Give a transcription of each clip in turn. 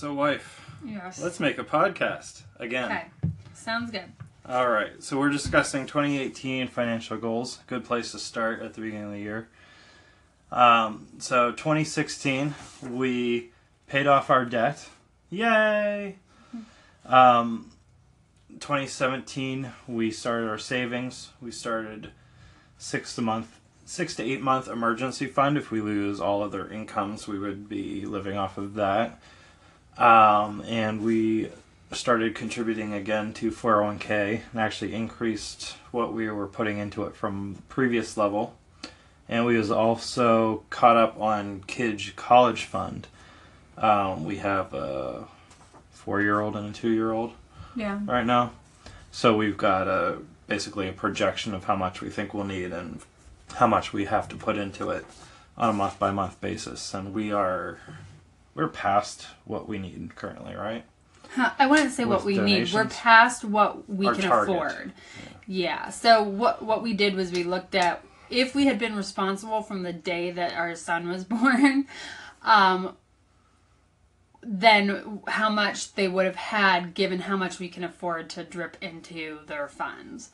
So, wife, Yes. let's make a podcast again. Okay. Sounds good. All right. So, we're discussing 2018 financial goals. Good place to start at the beginning of the year. Um, so, 2016, we paid off our debt. Yay! Um, 2017, we started our savings. We started six to month, six to eight month emergency fund. If we lose all other incomes, we would be living off of that. Um, and we started contributing again to 401k and actually increased what we were putting into it from previous level. And we was also caught up on Kidge College Fund. Um, we have a four-year-old and a two-year-old Yeah. right now. So we've got a basically a projection of how much we think we'll need and how much we have to put into it on a month by month basis. And we are we're past what we need currently, right? Huh, I wouldn't say what With we need. We're past what we Our can target. afford. Yeah. So what what we did was we looked at if we had been responsible from the day that our son was born, um, then how much they would have had given how much we can afford to drip into their funds.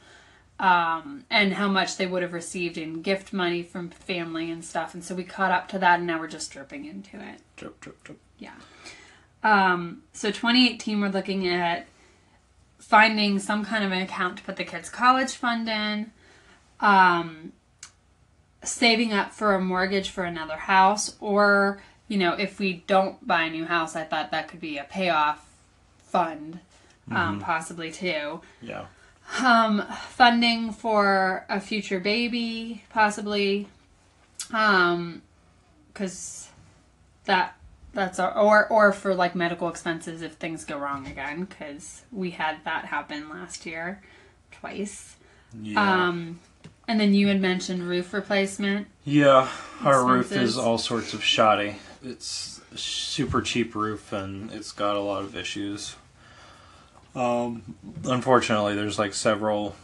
Um, and how much they would have received in gift money from family and stuff. And so we caught up to that and now we're just dripping into it. Drip, drip, drip. Yeah. Um, so 2018, we're looking at finding some kind of an account to put the kids' college fund in, um, saving up for a mortgage for another house, or, you know, if we don't buy a new house, I thought that could be a payoff fund, um, possibly too. Yeah. Um, funding for a future baby, possibly. Um, because that that's our, or or for like medical expenses if things go wrong again, because we had that happen last year, twice. Yeah. Um, and then you had mentioned roof replacement. yeah. Our roof is all sorts of shoddy. It's a super cheap roof and it's got a lot of issues. Um, unfortunately, there's like several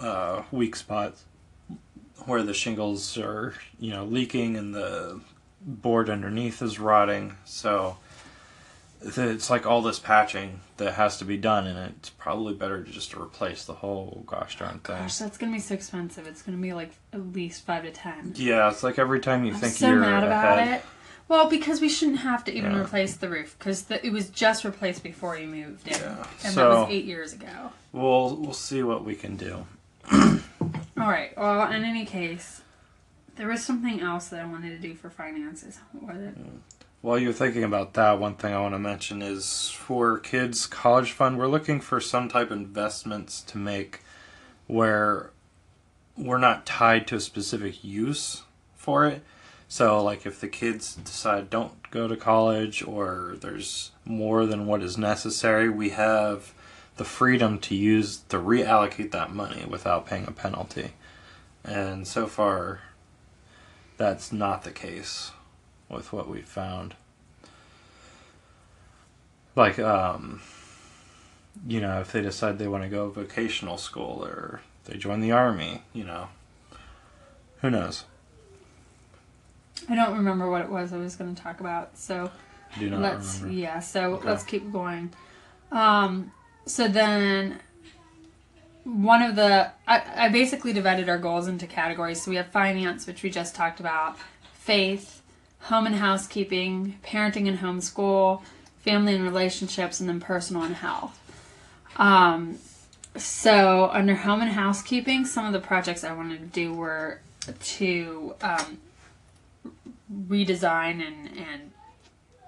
uh, weak spots where the shingles are, you know, leaking and the board underneath is rotting. So it's like all this patching that has to be done, and it's probably better to just replace the whole gosh darn thing. Gosh, that's gonna be so expensive. It's gonna be like at least five to ten. Yeah, it's like every time you I'm think so you're mad about ahead. it. Well, because we shouldn't have to even Yeah. replace the roof because it was just replaced before you moved in, Yeah. and So- that was eight years ago. We'll we'll see what we can do. All right. Well, in any case, there was something else that I wanted to do for finances. What was it? Hmm. While you're thinking about that, one thing I want to mention is for kids' college fund, we're looking for some type of investments to make where we're not tied to a specific use for it. So, like if the kids decide don't go to college or there's more than what is necessary, we have the freedom to use to reallocate that money without paying a penalty. And so far, that's not the case with what we've found. Like, um, you know, if they decide they want to go vocational school or they join the army, you know, who knows? I don't remember what it was I was going to talk about. So Do not let's remember. yeah. So Okay. let's keep going. Um, so then one of the I, I basically divided our goals into categories. So we have finance, which we just talked about, faith, home and housekeeping, parenting and homeschool, family and relationships, and then personal and health. Um, so under home and housekeeping, some of the projects I wanted to do were to um, redesign and, and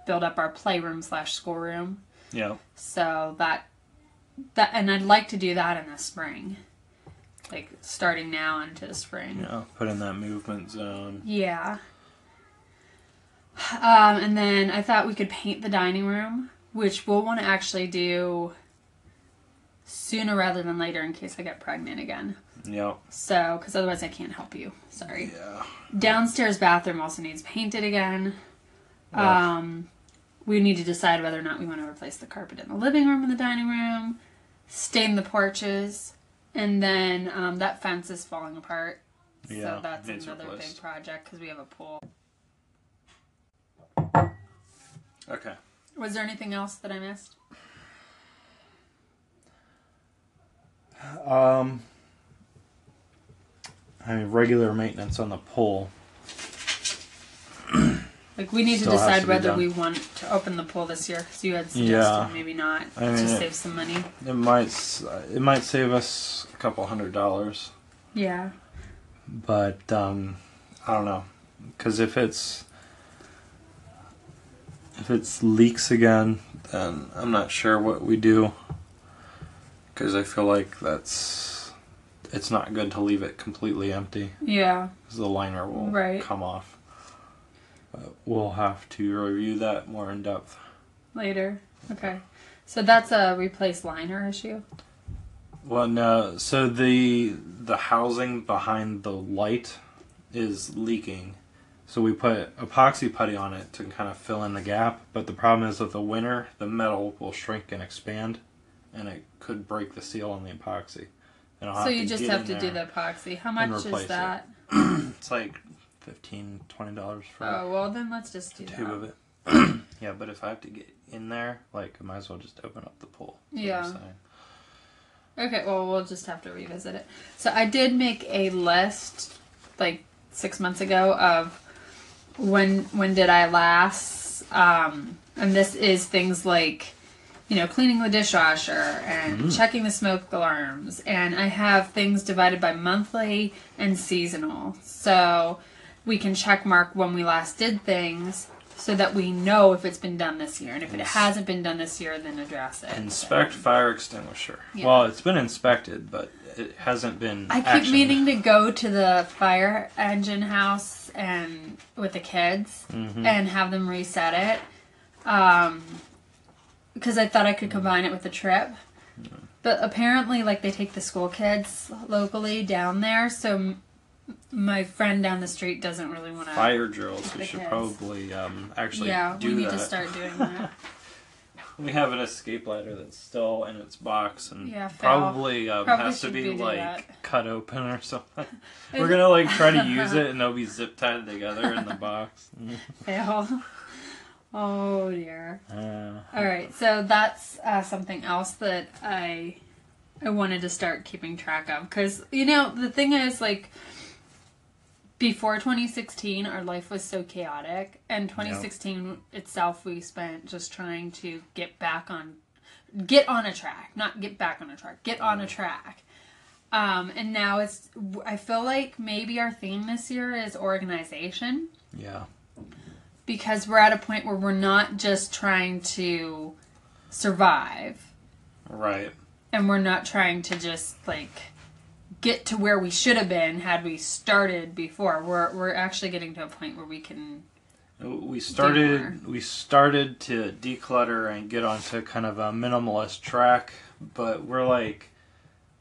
build up our playroom slash schoolroom. Yeah. So that that and I'd like to do that in the spring. Like starting now into the spring. Yeah. Put in that movement zone. Yeah. Um, and then I thought we could paint the dining room, which we'll want to actually do sooner rather than later in case I get pregnant again. Yeah. So, because otherwise I can't help you. Sorry. Yeah. Downstairs bathroom also needs painted again. Yeah. Um, we need to decide whether or not we want to replace the carpet in the living room and the dining room, stain the porches, and then um, that fence is falling apart. Yeah, so that's needs another big project because we have a pool. Okay. Was there anything else that I missed? Um, I mean, regular maintenance on the pool. Like we need Still to has decide to be whether done. we want to open the pool this year. Because you had suggested Yeah. maybe not I mean, to it- save some money. It might s- it might save us a couple hundred dollars, Yeah. but um, I don't know, because if it's if it's leaks again, then I'm not sure what we do. Because I feel like that's it's not good to leave it completely empty. Yeah. because the liner will Right. come off. But we'll have to review that more in depth. Later. Okay. So that's a replace liner issue. Well, no. So the the housing behind the light is leaking. So we put epoxy putty on it to kind of fill in the gap. But the problem is with the winter, the metal will shrink and expand, and it could break the seal on the epoxy. So you just have to do the epoxy. How much is it. that? It's like 15 dollars for Oh well, then let's just do a tube that. of it. yeah, but if I have to get in there, like, I might as well just open up the pool. is what I'm Yeah. Okay, well, we'll just have to revisit it. So I did make a list like six months ago of when when did I last, um, and this is things like you know cleaning the dishwasher and checking the smoke alarms, and I have things divided by monthly and seasonal, so we can check mark when we last did things. So that we know if it's been done this year, and if it hasn't been done this year, then address it. Inspect fire extinguisher. Yeah. Well, it's been inspected, but it hasn't been. I keep meaning to go to the fire engine house and with the kids Mhm. and have them reset it. Um, because I thought I could combine it with the trip. But apparently, like they take the school kids locally down there, so m- my friend down the street doesn't really want to. Fire drills. We should kids. probably um, actually yeah, we need that. to start doing that. We have an escape ladder that's still in its box and Yeah, probably, um, Probably has to be like that. cut open or something. We're gonna like try to use it and they'll be zip tied together in the box. Fail. Oh dear. Uh, All right, so that's uh, something else that I I wanted to start keeping track of because you know the thing is like before 2016 our life was so chaotic and 2016 itself we spent just trying to get back on get on a track not get back on a track get on a track um, and now it's i feel like maybe our theme this year is organization yeah. Because we're at a point where we're not just trying to survive Right. and we're not trying to just like get to where we should have been had we started before we're we're actually getting to a point where we can uh, We started we started to declutter and get onto kind of a minimalist track, but we're like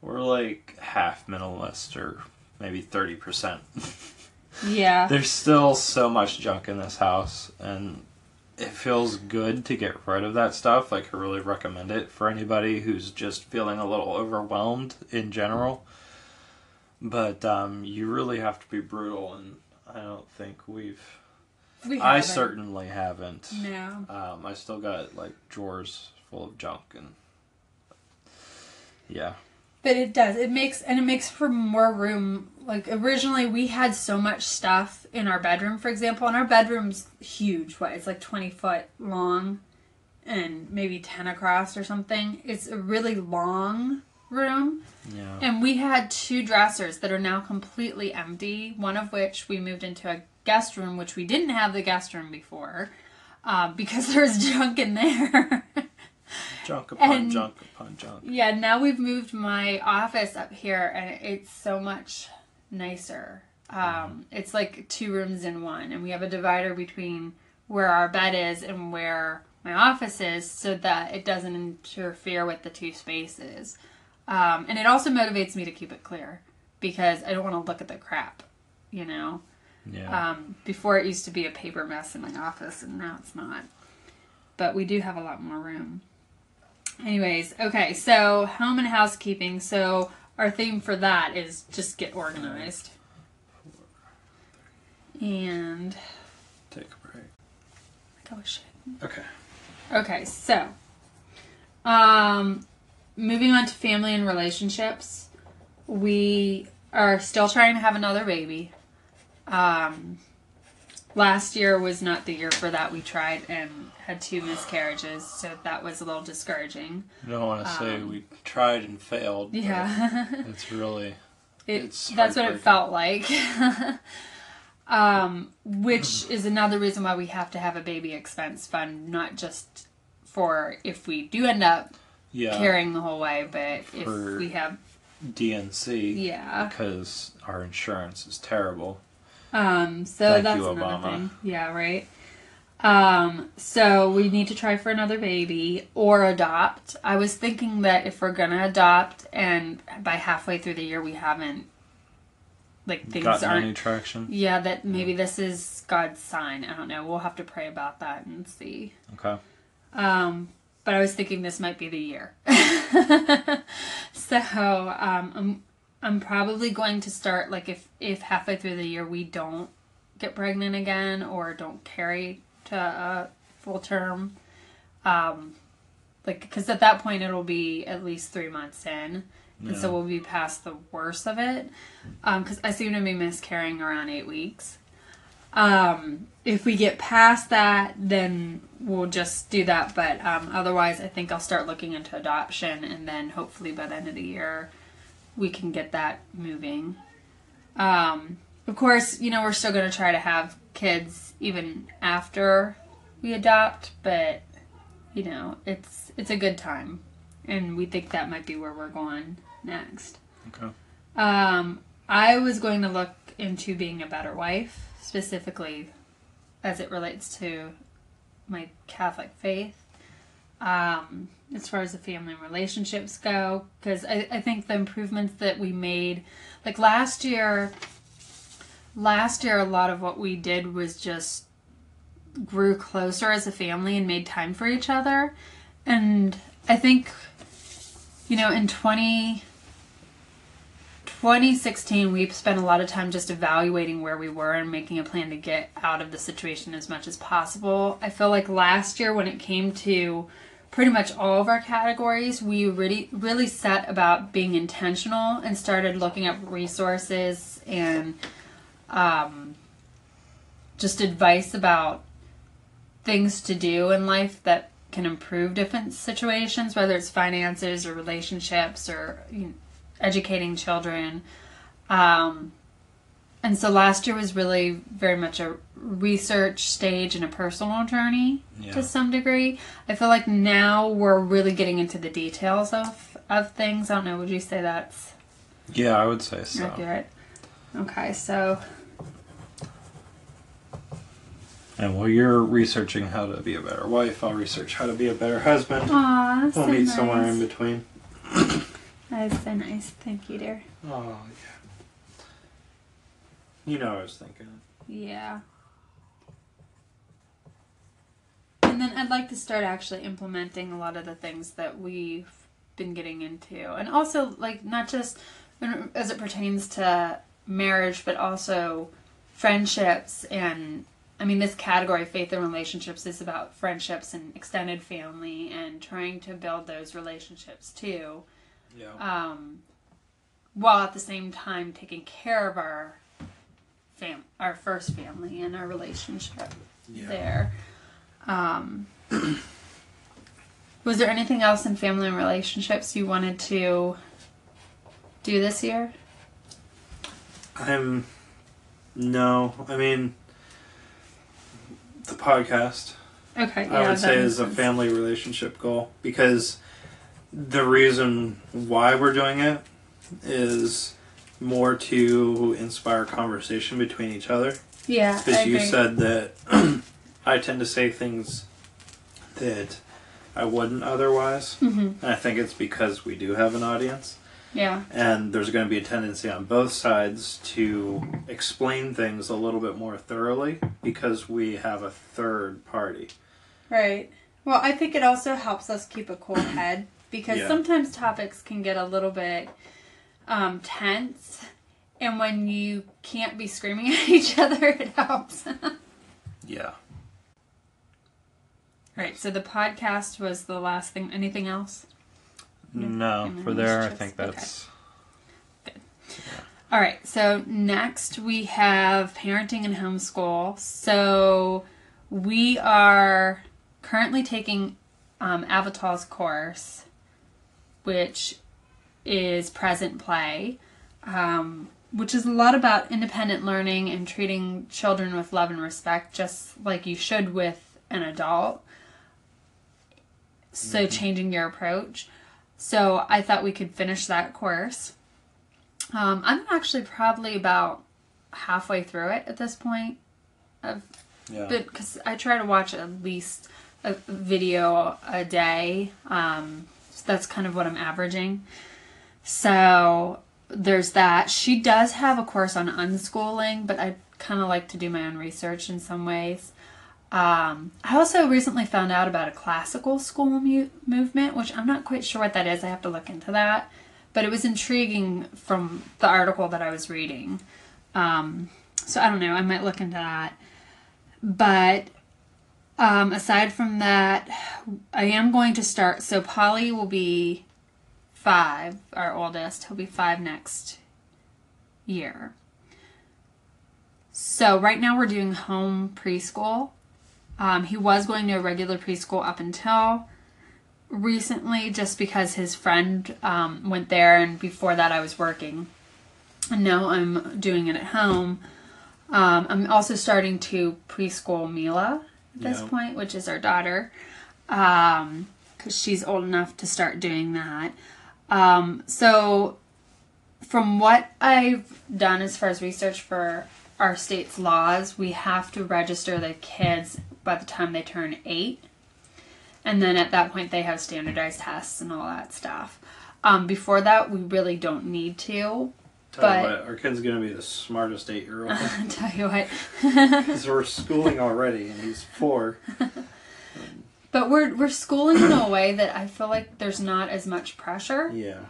we're like half minimalist or maybe 30%. yeah There's still so much junk in this house and it feels good to get rid of that stuff. Like I really recommend it for anybody who's just feeling a little overwhelmed in general. But um, you really have to be brutal and I don't think we've we I haven't. certainly haven't. no Um, I still got like drawers full of junk and yeah, but it does it makes and it makes for more room like originally we had so much stuff in our bedroom for example and our bedroom's huge what it's like 20 foot long and maybe 10 across or something it's a really long room yeah, And we had two dressers that are now completely empty, one of which we moved into a guest room, which we didn't have the guest room before um, because there's junk in there. junk upon and- junk upon junk. yeah, now we've moved my office up here and it's so much nicer. Um, it's like two rooms in one, and we have a divider between where our bed is and where my office is so that it doesn't interfere with the two spaces. Um, and it also motivates me to keep it clear because I don't want to look at the crap, you know. Yeah, Um, before it used to be a paper mess in my office, and now it's not. But we do have a lot more room. Anyways, okay, so home and housekeeping. So our theme for that is just get organized. And take a break. oh shit. Okay. Okay, so um moving on to family and relationships. We are still trying to have another baby. Um last year was not the year for that. We tried and had two miscarriages, so that was a little discouraging. I don't want to say Um, we tried and failed. Yeah. It's really It, It's that's what it felt like. um, which is another reason why we have to have a baby expense fund, not just for if we do end up yeah carrying the whole way, but if we have, D&C yeah. because our insurance is terrible. Um, so Thank that's you, another Obama. thing. Yeah, right. Um, so we need to try for another baby or adopt. I was thinking that if we're gonna adopt and by halfway through the year we haven't like things Gotten aren't any traction? Yeah, that maybe this is God's sign. I don't know. We'll have to pray about that and see. Okay. Um, but I was thinking this might be the year. so um, I'm I'm probably going to start like if if halfway through the year we don't get pregnant again or don't carry to a full term, um, like because at that point it'll be at least three months in. And so we'll be past the worst of it. Because I seem to be miscarrying around eight weeks. Um, if we get past that, then we'll just do that. But um, otherwise, I think I'll start looking into adoption, and then hopefully by the end of the year, we can get that moving. Um, of course, you know we're still going to try to have kids even after we adopt, but you know it's it's a good time, and we think that might be where we're going next. Okay. Um, I was going to look into being a better wife, specifically as it relates to my Catholic faith. Um, as far as the family and relationships go, because I, I think the improvements that we made, like last year, last year, a lot of what we did was just grew closer as a family and made time for each other. And I think, you know, in 20, 2016, we spent a lot of time just evaluating where we were and making a plan to get out of the situation as much as possible. I feel like last year, when it came to pretty much all of our categories, we really, really set about being intentional and started looking up resources and um, just advice about things to do in life that can improve different situations, whether it's finances or relationships or you know, educating children. Um, and so last year was really very much a research stage and a personal journey Yeah. to some degree. I feel like now we're really getting into the details of, of things. I don't know, would you say that's Yeah, I would say so. accurate? Okay, so And while you're researching how to be a better wife, I'll research how to be a better husband. Aw, that's we'll so meet nice. somewhere in between. That is so nice. Thank you, dear. Oh, yeah. You know what I was thinking. Yeah. And then I'd like to start actually implementing a lot of the things that we've been getting into. And also, like, not just as it pertains to marriage, but also friendships. And I mean, this category, faith and relationships, is about friendships and extended family and trying to build those relationships too Yeah. um, while at the same time taking care of our fam, our first family and our relationship yeah. there. Um, was there anything else in family and relationships you wanted to do this year? I'm. No, I mean, the podcast. Okay, I would say is a family relationship goal because the reason why we're doing it is more to inspire conversation between each other. Yeah, Because you agree. said that I tend to say things that I wouldn't otherwise. Mhm. And I think it's because we do have an audience. Yeah, And there's going to be a tendency on both sides to explain things a little bit more thoroughly because we have a third party. right. Well, I think it also helps us keep a cool head because Yeah. sometimes topics can get a little bit um, tense, and when you can't be screaming at each other, it helps. Yeah. Right. So the podcast was the last thing. Anything else? No, for there, I think Okay. that's All right. So next we have parenting and homeschool. So we are currently taking um, Avital's course, which is present play, um, which is a lot about independent learning and treating children with love and respect, just like you should with an adult. So changing your approach. So I thought we could finish that course. Um, I'm actually probably about halfway through it at this point. Of yeah. because I try to watch at least a video a day. Um, so that's kind of what I'm averaging. So there's that. She does have a course on unschooling, but I kind of like to do my own research in some ways. Um, I also recently found out about a classical school mu- movement, which I'm not quite sure what that is. I have to look into that. But it was intriguing from the article that I was reading. Um, so I don't know. I might look into that. But um, aside from that, I am going to start. So Polly will be five, our oldest. He'll be five next year. So right now we're doing home preschool. Um, he was going to a regular preschool up until recently, just because his friend um, went there, and before that I was working. And now I'm doing it at home. Um, I'm also starting to preschool Mila at this Yeah. point, which is our daughter, because she's old enough to start doing that. Um, so, from what I've done as far as research for our state's laws, we have to register the kids by the time they turn eight. And then at that point, they have standardized tests and all that stuff. Um, before that, we really don't need to. Tell But- you what, our kid's gonna be the smartest eight year old tell you what. because we're schooling already, and he's four. But we're we're schooling in a way that I feel like there's not as much pressure. Yeah,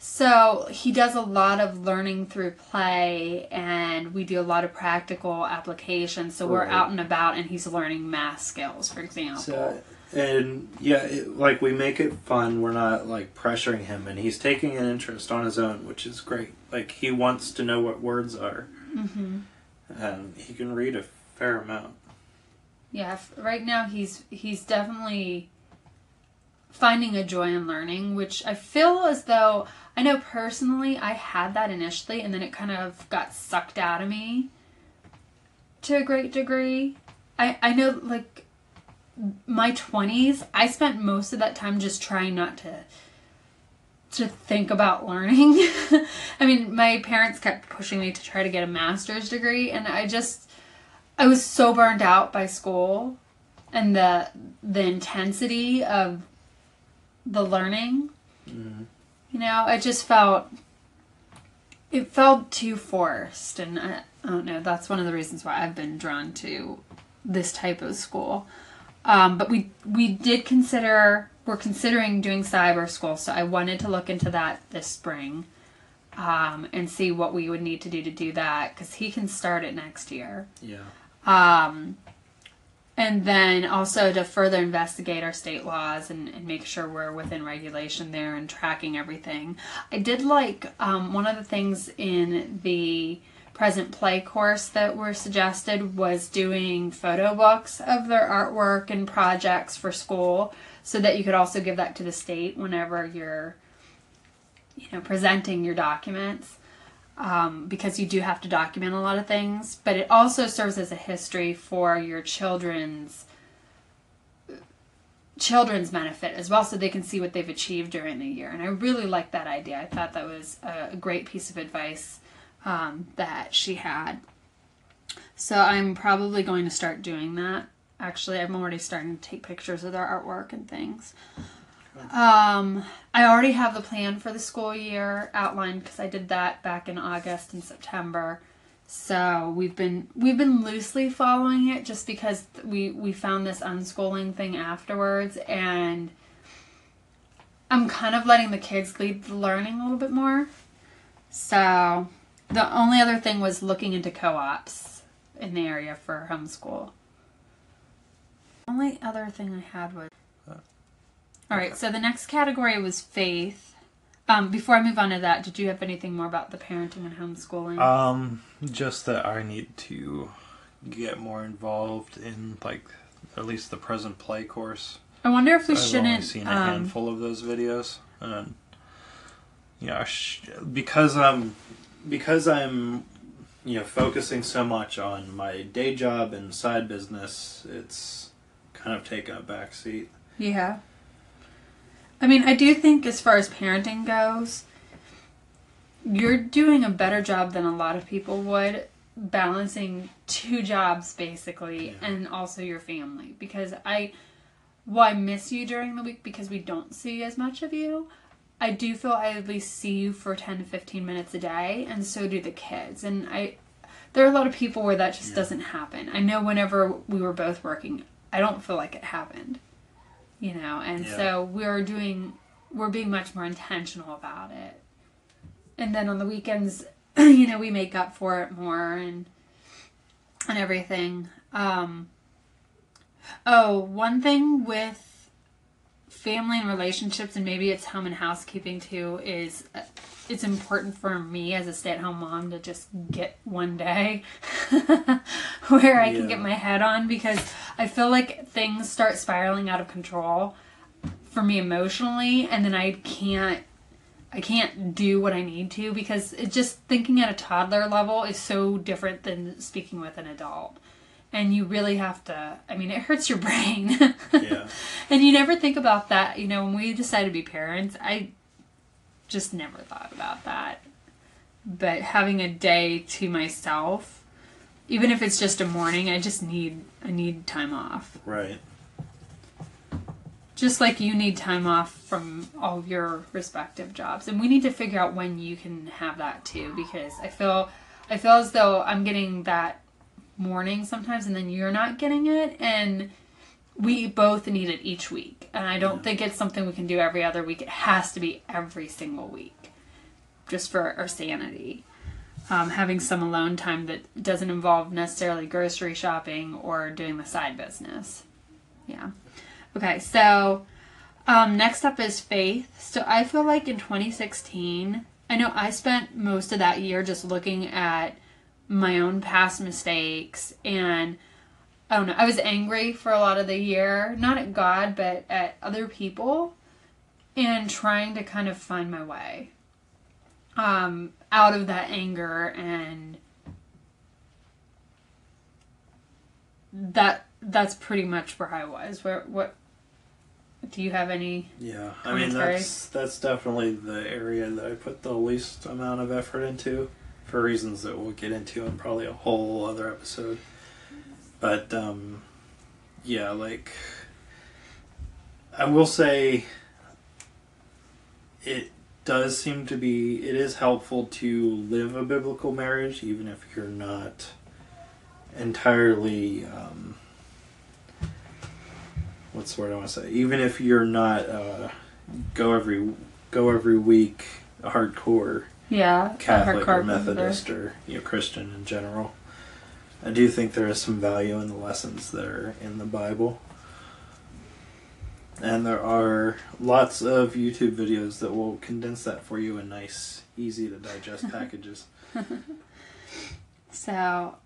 So he does a lot of learning through play, and we do a lot of practical applications. So we're Right. out and about, and he's learning math skills, for example. so and yeah, it, like we make it fun. We're not like pressuring him, and he's taking an interest on his own, which is great. Like he wants to know what words are, hmm and he can read a fair amount. Yeah, f- right now he's he's definitely finding a joy in learning, which I feel as though I know personally I had that initially, and then it kind of got sucked out of me to a great degree. I I know like my 20s, I spent most of that time just trying not to to think about learning. I mean, my parents kept pushing me to try to get a master's degree and I just I was so burned out by school and the the intensity of the learning. Mhm. You know, I just felt it felt too forced and I, I don't know, that's one of the reasons why I've been drawn to this type of school. Um, but we we did consider we're considering doing cyber school, so I wanted to look into that this spring um, and see what we would need to do to do that because he can start it next year. Yeah, Um, and then also to further investigate our state laws and, and make sure we're within regulation there and tracking everything. I did like um, one of the things in the present play course that were suggested was doing photo books of their artwork and projects for school so that you could also give that to the state whenever you're you know presenting your documents um, because you do have to document a lot of things, but it also serves as a history for your children's children's benefit as well, so they can see what they've achieved during the year. And I really like that idea. I thought that was a, great piece of advice um, that she had. So I'm probably going to start doing that. Actually, I'm already starting to take pictures of their artwork and things. Um, I already have the plan for the school year outlined because I did that back in August and September. So we've been we've been loosely following it just because we we found this unschooling thing afterwards, and I'm kind of letting the kids lead the learning a little bit more. So the only other thing was looking into co-ops in the area for homeschool. only other thing I had was. All right, so the next category was faith. Um, before I move on to that, did you have anything more about the parenting and homeschooling? Um, just that I need to get more involved in like at least the present play course. I wonder if we I've only shouldn't. seen a um, handful of those videos, and yeah, sh- because I'm because I'm you know focusing so much on my day job and side business, it's kind of taken a back seat. Yeah. I mean, I do think as far as parenting goes, you're doing a better job than a lot of people would balancing two jobs basically Yeah. and also your family because I well, I miss you during the week because we don't see as much of you. I do feel I at least see you for 10 to 15 minutes a day and so do the kids and I there are a lot of people where that just Yeah. doesn't happen. I know whenever we were both working, I don't feel like it happened you know and Yeah. so we're doing we're being much more intentional about it and then on the weekends you know we make up for it more and and everything um oh one thing with family and relationships and maybe it's home and housekeeping too is uh, it's important for me as a stay-at-home mom to just get one day where I can get my head on because I feel like things start spiraling out of control for me emotionally and then I can't I can't do what I need to because it just thinking at a toddler level is so different than speaking with an adult. And you really have to I mean it hurts your brain. Yeah. and you never think about that, you know, when we decided to be parents, I just never thought about that. But having a day to myself, even if it's just a morning, I just need I need time off. Right. Just like you need time off from all of your respective jobs. And we need to figure out when you can have that too because I feel I feel as though I'm getting that morning sometimes and then you're not getting it and we both need it each week. And I don't think it's something we can do every other week. It has to be every single week. Just for our sanity. Um, having some alone time that doesn't involve necessarily grocery shopping or doing the side business. Yeah. Okay, so um, next up is faith. So I feel like in 2016, I know I spent most of that year just looking at my own past mistakes and I don't know, I was angry for a lot of the year, not at God, but at other people and trying to kind of find my way um, out of that anger and that that's pretty much where I was. Where what do you have any Yeah, I mean Commentary? that's that's definitely the area that I put the least amount of effort into, for reasons that we'll get into in probably a whole other episode. But um, yeah, like I will say, it does seem to be it is helpful to live a biblical marriage, even if you're not entirely. Um, what's the word I want to say? Even if you're not uh, go every go every week a hardcore yeah Catholic hardcore or Methodist or you know Christian in general, I do think there is some value in the lessons that are in the Bible. And there are lots of YouTube videos that will condense that for you in nice, easy to digest packages. So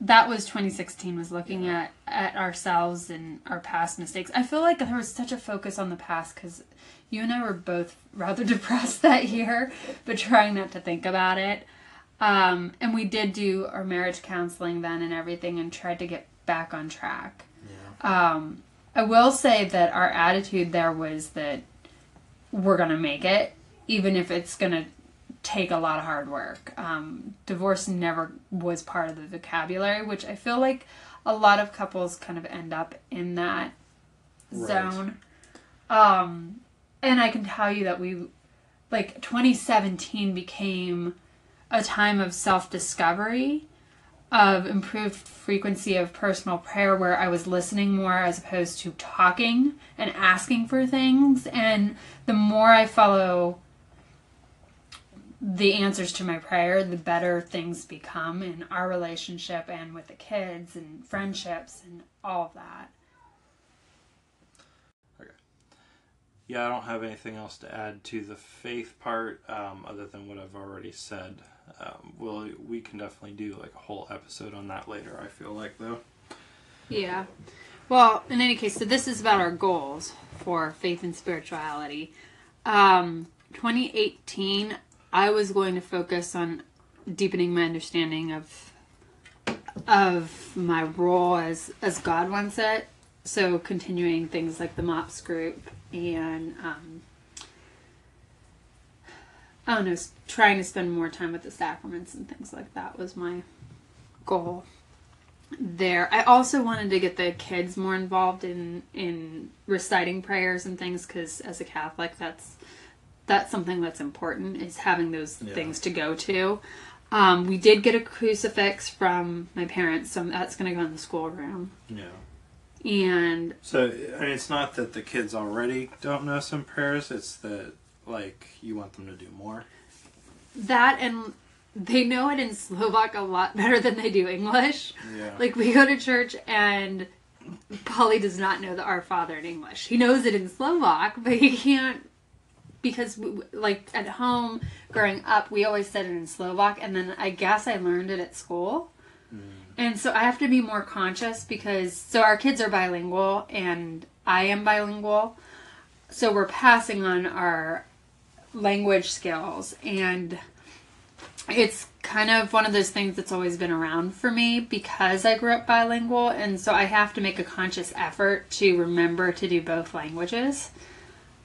that was 2016 was looking at at ourselves and our past mistakes. I feel like there was such a focus on the past cuz you and I were both rather depressed that year, but trying not to think about it. Um, and we did do our marriage counseling then and everything and tried to get back on track. Yeah. Um, I will say that our attitude there was that we're gonna make it, even if it's gonna take a lot of hard work. Um, divorce never was part of the vocabulary, which I feel like a lot of couples kind of end up in that Right. zone. Um, and I can tell you that we, like, 2017 became a time of self discovery, of improved frequency of personal prayer where I was listening more as opposed to talking and asking for things. And the more I follow the answers to my prayer, the better things become in our relationship and with the kids and friendships and all of that. Yeah, I don't have anything else to add to the faith part um, other than what I've already said. Um, we'll, we can definitely do like a whole episode on that later, I feel like, though. Yeah. Well, in any case, so this is about our goals for faith and spirituality. Um, 2018, I was going to focus on deepening my understanding of of my role as as God wants it. So continuing things like the MOPS group and um, I don't know, trying to spend more time with the sacraments and things like that was my goal there. I also wanted to get the kids more involved in in reciting prayers and things because as a Catholic, that's that's something that's important is having those Yeah. things to go to. Um, we did get a crucifix from my parents, so that's going to go in the schoolroom. Yeah. And So I mean, it's not that the kids already don't know some prayers. It's that like you want them to do more. that, and they know it in Slovak a lot better than they do English. Yeah. Like we go to church and Polly does not know the Our Father in English. He knows it in Slovak, but he can't because we, like at home growing up, we always said it in Slovak, and then I guess I learned it at school. Hmm. And so I have to be more conscious because so our kids are bilingual and I am bilingual. So we're passing on our language skills and it's kind of one of those things that's always been around for me because I grew up bilingual and so I have to make a conscious effort to remember to do both languages.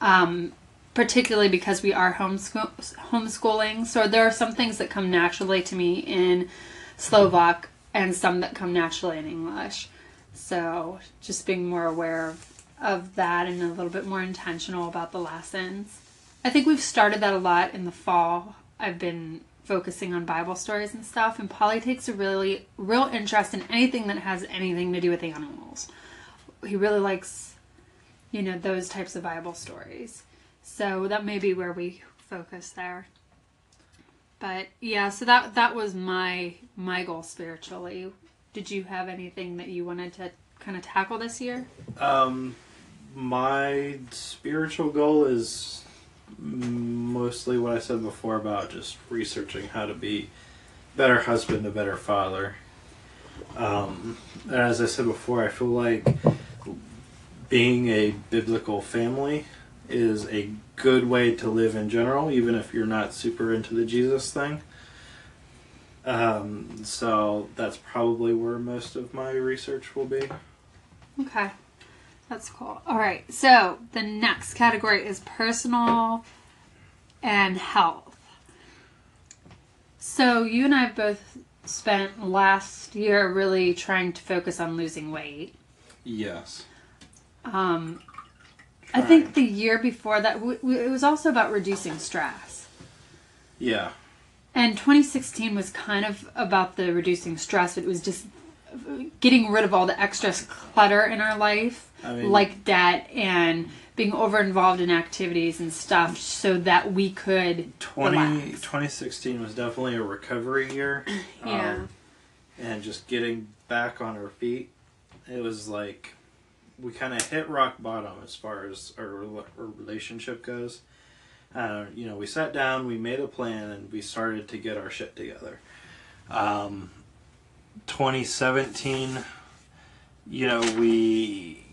Um, particularly because we are homeschool- homeschooling. So there are some things that come naturally to me in Slovak and some that come naturally in English. So just being more aware of, of that and a little bit more intentional about the lessons. I think we've started that a lot in the fall. I've been focusing on Bible stories and stuff, and Polly takes a really real interest in anything that has anything to do with animals. He really likes, you know, those types of Bible stories. So that may be where we focus there. But yeah, so that that was my my goal spiritually. Did you have anything that you wanted to kind of tackle this year? Um, my spiritual goal is mostly what I said before about just researching how to be better husband, a better father. Um, and as I said before, I feel like being a biblical family is a good way to live in general, even if you're not super into the Jesus thing. Um, so that's probably where most of my research will be. Okay. That's cool. All right. So the next category is personal and health. So you and I both spent last year really trying to focus on losing weight. Yes. Um, I think the year before that, w- w- it was also about reducing stress. Yeah. And 2016 was kind of about the reducing stress. It was just getting rid of all the extra clutter in our life, I mean- like debt and being over involved in activities and stuff, so that we could 20, relax. 2016 was definitely a recovery year. Yeah. Um, and just getting back on our feet. It was like we kind of hit rock bottom as far as our, our relationship goes. Uh, you know, we sat down, we made a plan, and we started to get our shit together. Um, 2017, you know, we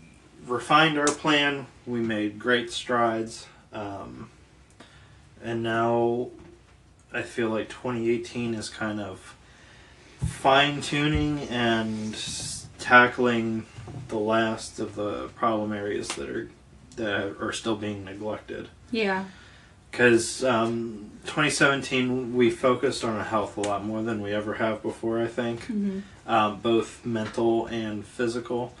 refined our plan. We made great strides. Um, and now I feel like 2018 is kind of fine tuning and tackling the last of the problem areas that are that are still being neglected. Yeah. Because um, 2017 we focused on our health a lot more than we ever have before. I think hmm um, both mental and physical.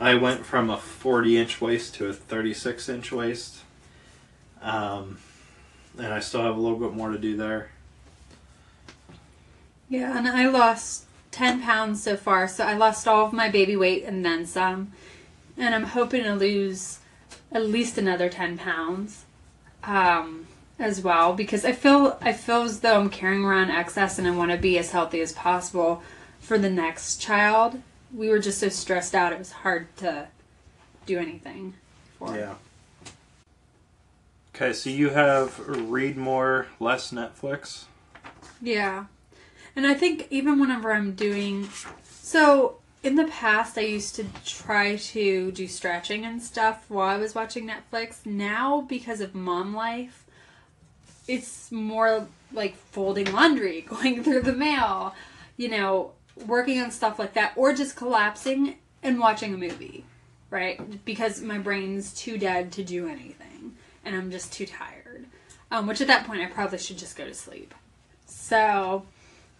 I went from a 40 inch waist to a 36 inch waist. Um, and I still have a little bit more to do there. Yeah, and I lost 10 pounds so far, so I lost all of my baby weight and then some. And I'm hoping to lose at least another 10 pounds um, as well because I feel I feel as though I'm carrying around excess and I want to be as healthy as possible for the next child. We were just so stressed out, it was hard to do anything for. Yeah. Okay, so you have read more, less Netflix. Yeah. And I think even whenever I'm doing so in the past I used to try to do stretching and stuff while I was watching Netflix. Now because of mom life, it's more like folding laundry, going through the mail, you know, working on stuff like that or just collapsing and watching a movie, right? Because my brain's too dead to do anything and I'm just too tired. Um, which at that point I probably should just go to sleep. So,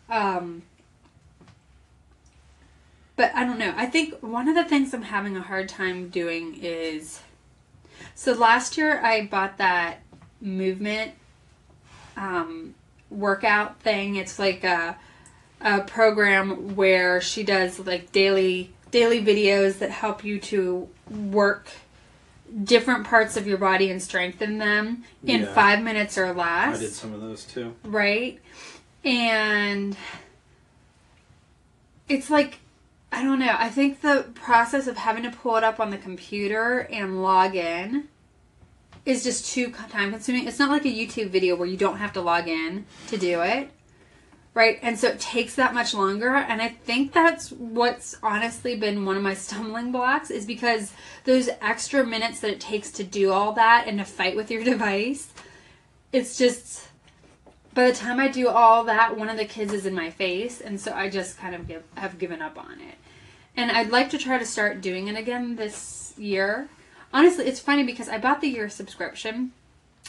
um, but I don't know. I think one of the things I'm having a hard time doing is so last year I bought that movement um, workout thing. It's like a, a program where she does like daily daily videos that help you to work different parts of your body and strengthen them in Yeah. five minutes or less I did some of those too. right? And it's like I don't know. I think the process of having to pull it up on the computer and log in is just too time consuming. It's not like a YouTube video where you don't have to log in to do it. Right? And so it takes that much longer and I think that's what's honestly been one of my stumbling blocks is because those extra minutes that it takes to do all that and to fight with your device, it's just by the time I do all that, one of the kids is in my face, and so I just kind of give, have given up on it. And I'd like to try to start doing it again this year. Honestly, it's funny because I bought the year subscription,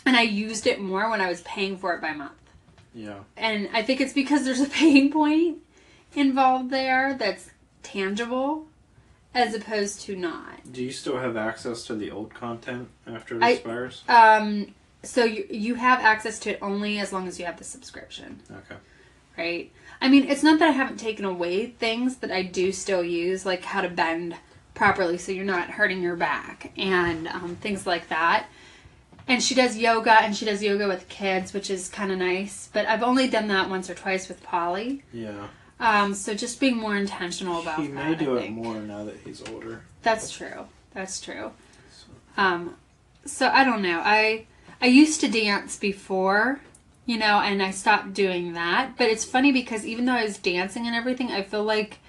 and I used it more when I was paying for it by month. Yeah. And I think it's because there's a pain point involved there that's tangible, as opposed to not. Do you still have access to the old content after it I- expires? Um, so you you have access to it only as long as you have the subscription. Okay. right? I mean, it's not that I haven't taken away things that I do still use, like how to bend properly so you're not hurting your back and um, things like that. And she does yoga and she does yoga with kids, which is kind of nice. But I've only done that once or twice with Polly. Yeah. Um, so just being more intentional about He that. may do it more now that he's older. That's true. That's true. Um, so I don't know. I I used to dance before, you know, and I stopped doing that. But it's funny because even though I was dancing and everything, I feel like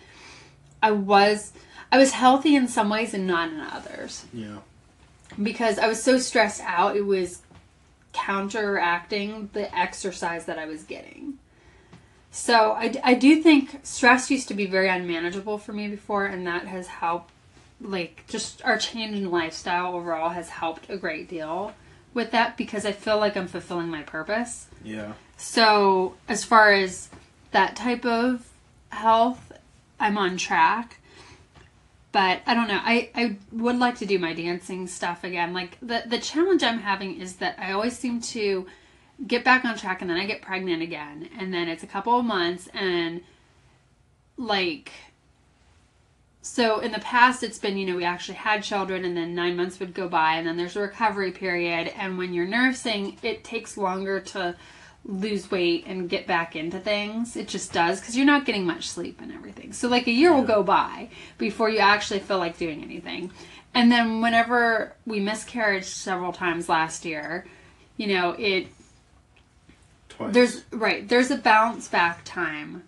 I was I was healthy in some ways and not in others Yeah. because I was so stressed out. It was counteracting the exercise that I was getting. So I, I do think stress used to be very unmanageable for me before, and that has helped. Like just our change in lifestyle overall has helped a great deal with that because I feel like I'm fulfilling my purpose. Yeah. So as far as that type of health, I'm on track. But I don't know. I, I would like to do my dancing stuff again. Like the the challenge I'm having is that I always seem to get back on track and then I get pregnant again and then it's a couple of months and like so in the past it's been you know we actually had children and then nine months would go by and then there's a recovery period and when you're nursing it takes longer to lose weight and get back into things it just does because you're not getting much sleep and everything. So like a year will go by before you actually feel like doing anything. And then whenever we miscarried several times last year you know it Twice. there's right there's a bounce back time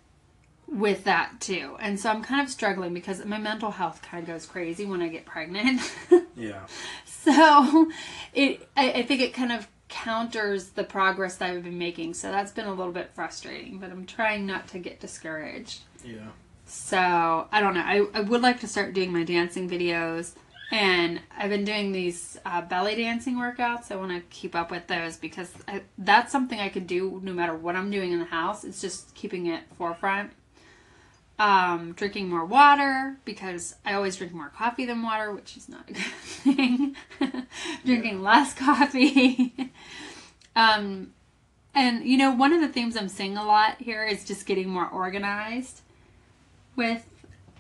with that too. And so i'm kind of struggling because my mental health kind of goes crazy when i get pregnant. Yeah. so it I, I think it kind of counters the progress that i've been making so that's been a little bit frustrating but i'm trying not to get discouraged Yeah. so I don't know. I, I would like to start doing my dancing videos, and I've been doing these uh, belly dancing workouts. I want to keep up with those because I, that's something I could do no matter what I'm doing in the house. It's just keeping it forefront. Um, drinking more water because I always drink more coffee than water, which is not a good thing. drinking less coffee. um, and you know, one of the themes I'm seeing a lot here is just getting more organized with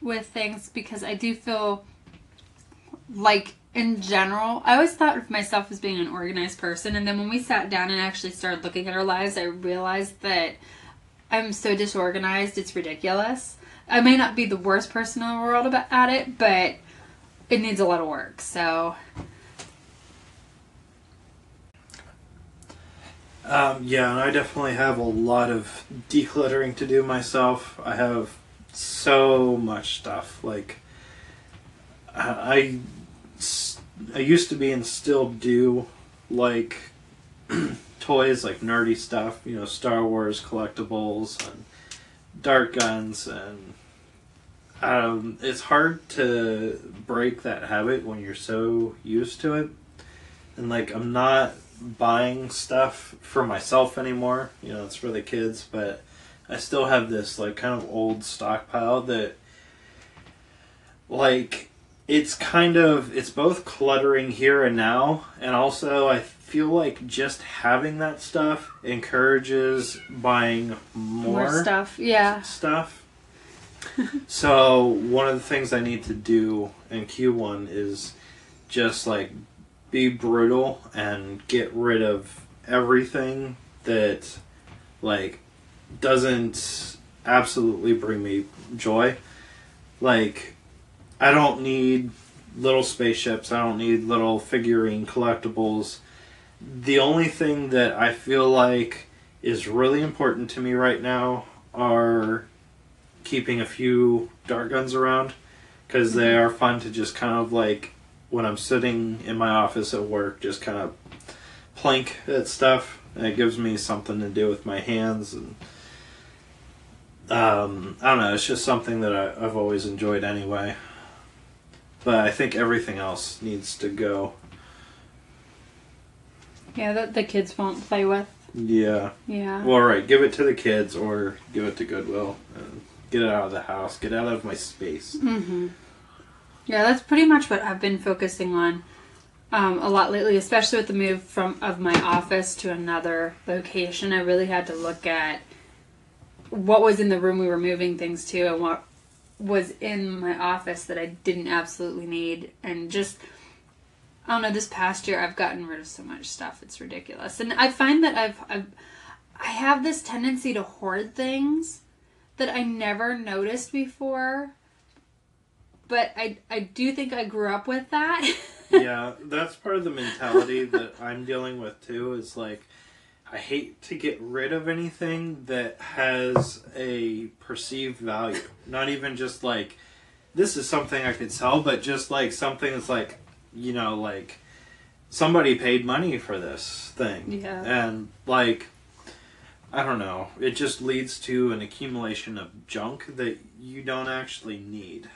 with things because I do feel like in general, I always thought of myself as being an organized person, and then when we sat down and actually started looking at our lives, I realized that I'm so disorganized, it's ridiculous. I may not be the worst person in the world about at it, but it needs a lot of work. So Um, yeah, and I definitely have a lot of decluttering to do myself. I have so much stuff. Like, I, I used to be and still do like toys, like nerdy stuff, you know, Star Wars collectibles and dart guns and um, it's hard to break that habit when you're so used to it. And like I'm not buying stuff for myself anymore. You know, it's for the kids, but I still have this like kind of old stockpile that like it's kind of it's both cluttering here and now and also I feel like just having that stuff encourages buying more, More stuff. Yeah. stuff. so one of the things I need to do in Q1 is just like be brutal and get rid of everything that like doesn't absolutely bring me joy. Like I don't need little spaceships. I don't need little figurine collectibles. The only thing that I feel like is really important to me right now are keeping a few dart guns around because they are fun to just kind of like when I'm sitting in my office at work, just kind of plank at stuff. And it gives me something to do with my hands and um, I don't know. It's just something that I, I've always enjoyed anyway. But I think everything else needs to go. Yeah, that the kids won't play with. Yeah. Yeah. Well, right. Give it to the kids or give it to Goodwill. And get out of the house. Get out of my space. Mm-hmm. Yeah, that's pretty much what I've been focusing on um, a lot lately, especially with the move from of my office to another location. I really had to look at what was in the room we were moving things to and what was in my office that I didn't absolutely need, and just I don't know. This past year, I've gotten rid of so much stuff; it's ridiculous, and I find that I've, I've I have this tendency to hoard things that I never noticed before but I I do think I grew up with that. yeah, that's part of the mentality that I'm dealing with too. Is like, I hate to get rid of anything that has a perceived value. Not even just like, this is something I could sell, but just like something that's like, you know, like somebody paid money for this thing. Yeah. And like, I don't know. It just leads to an accumulation of junk that you don't actually need.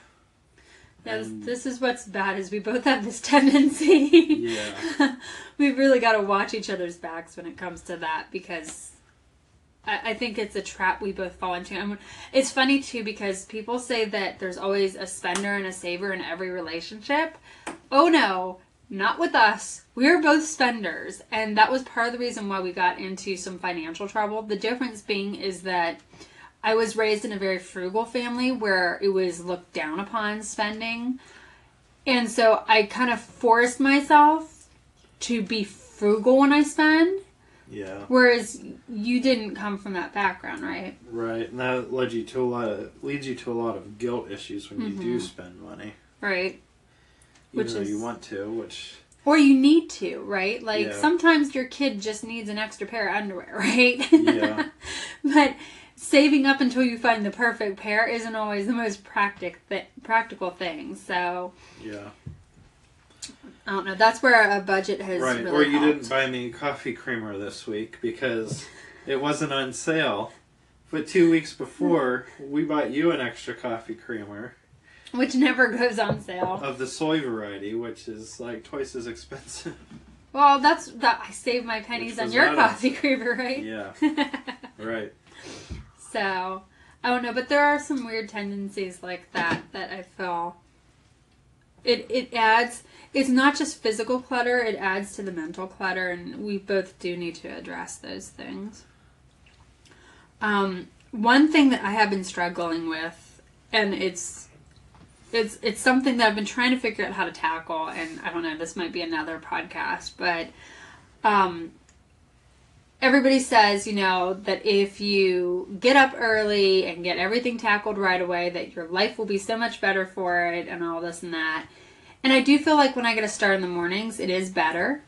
Yes, And- this is what's bad is we both have this tendency. Yeah. We've really got to watch each other's backs when it comes to that because I, I think it's a trap we both fall into. And it's funny too because people say that there's always a spender and a saver in every relationship. Oh no, not with us. We're both spenders, and that was part of the reason why we got into some financial trouble. The difference being is that I was raised in a very frugal family where it was looked down upon spending. And so I kind of forced myself to be frugal when I spend, Yeah. whereas you didn't come from that background, right? Right, and that led you to a lot of leads you to a lot of guilt issues when you do Mhm. spend money, Right. Which is- you want to. Which Or you need to, right? Like Yeah. sometimes your kid just needs an extra pair of underwear, right? Yeah. but saving up until you find the perfect pair isn't always the most practic th- practical thing. So yeah, I don't know. That's where a budget has right. really or you helped. didn't buy me coffee creamer this week because it wasn't on sale. But two weeks before, we bought you an extra coffee creamer which never goes on sale. of the soy variety, which is like twice as expensive. Well, that's that. I save my pennies on your coffee creamer, right? yeah, right. so I don't know, but there are some weird tendencies like that that I feel. It it adds. It's not just physical clutter; it adds to the mental clutter, and we both do need to address those things. Um, one thing that I have been struggling with, and it's it's it's something that I've been trying to figure out how to tackle, and I don't know. This might be another podcast, but um, everybody says, you know, that if you get up early and get everything tackled right away, that your life will be so much better for it and all this and that. And I do feel like when I get a start in the mornings, it is better.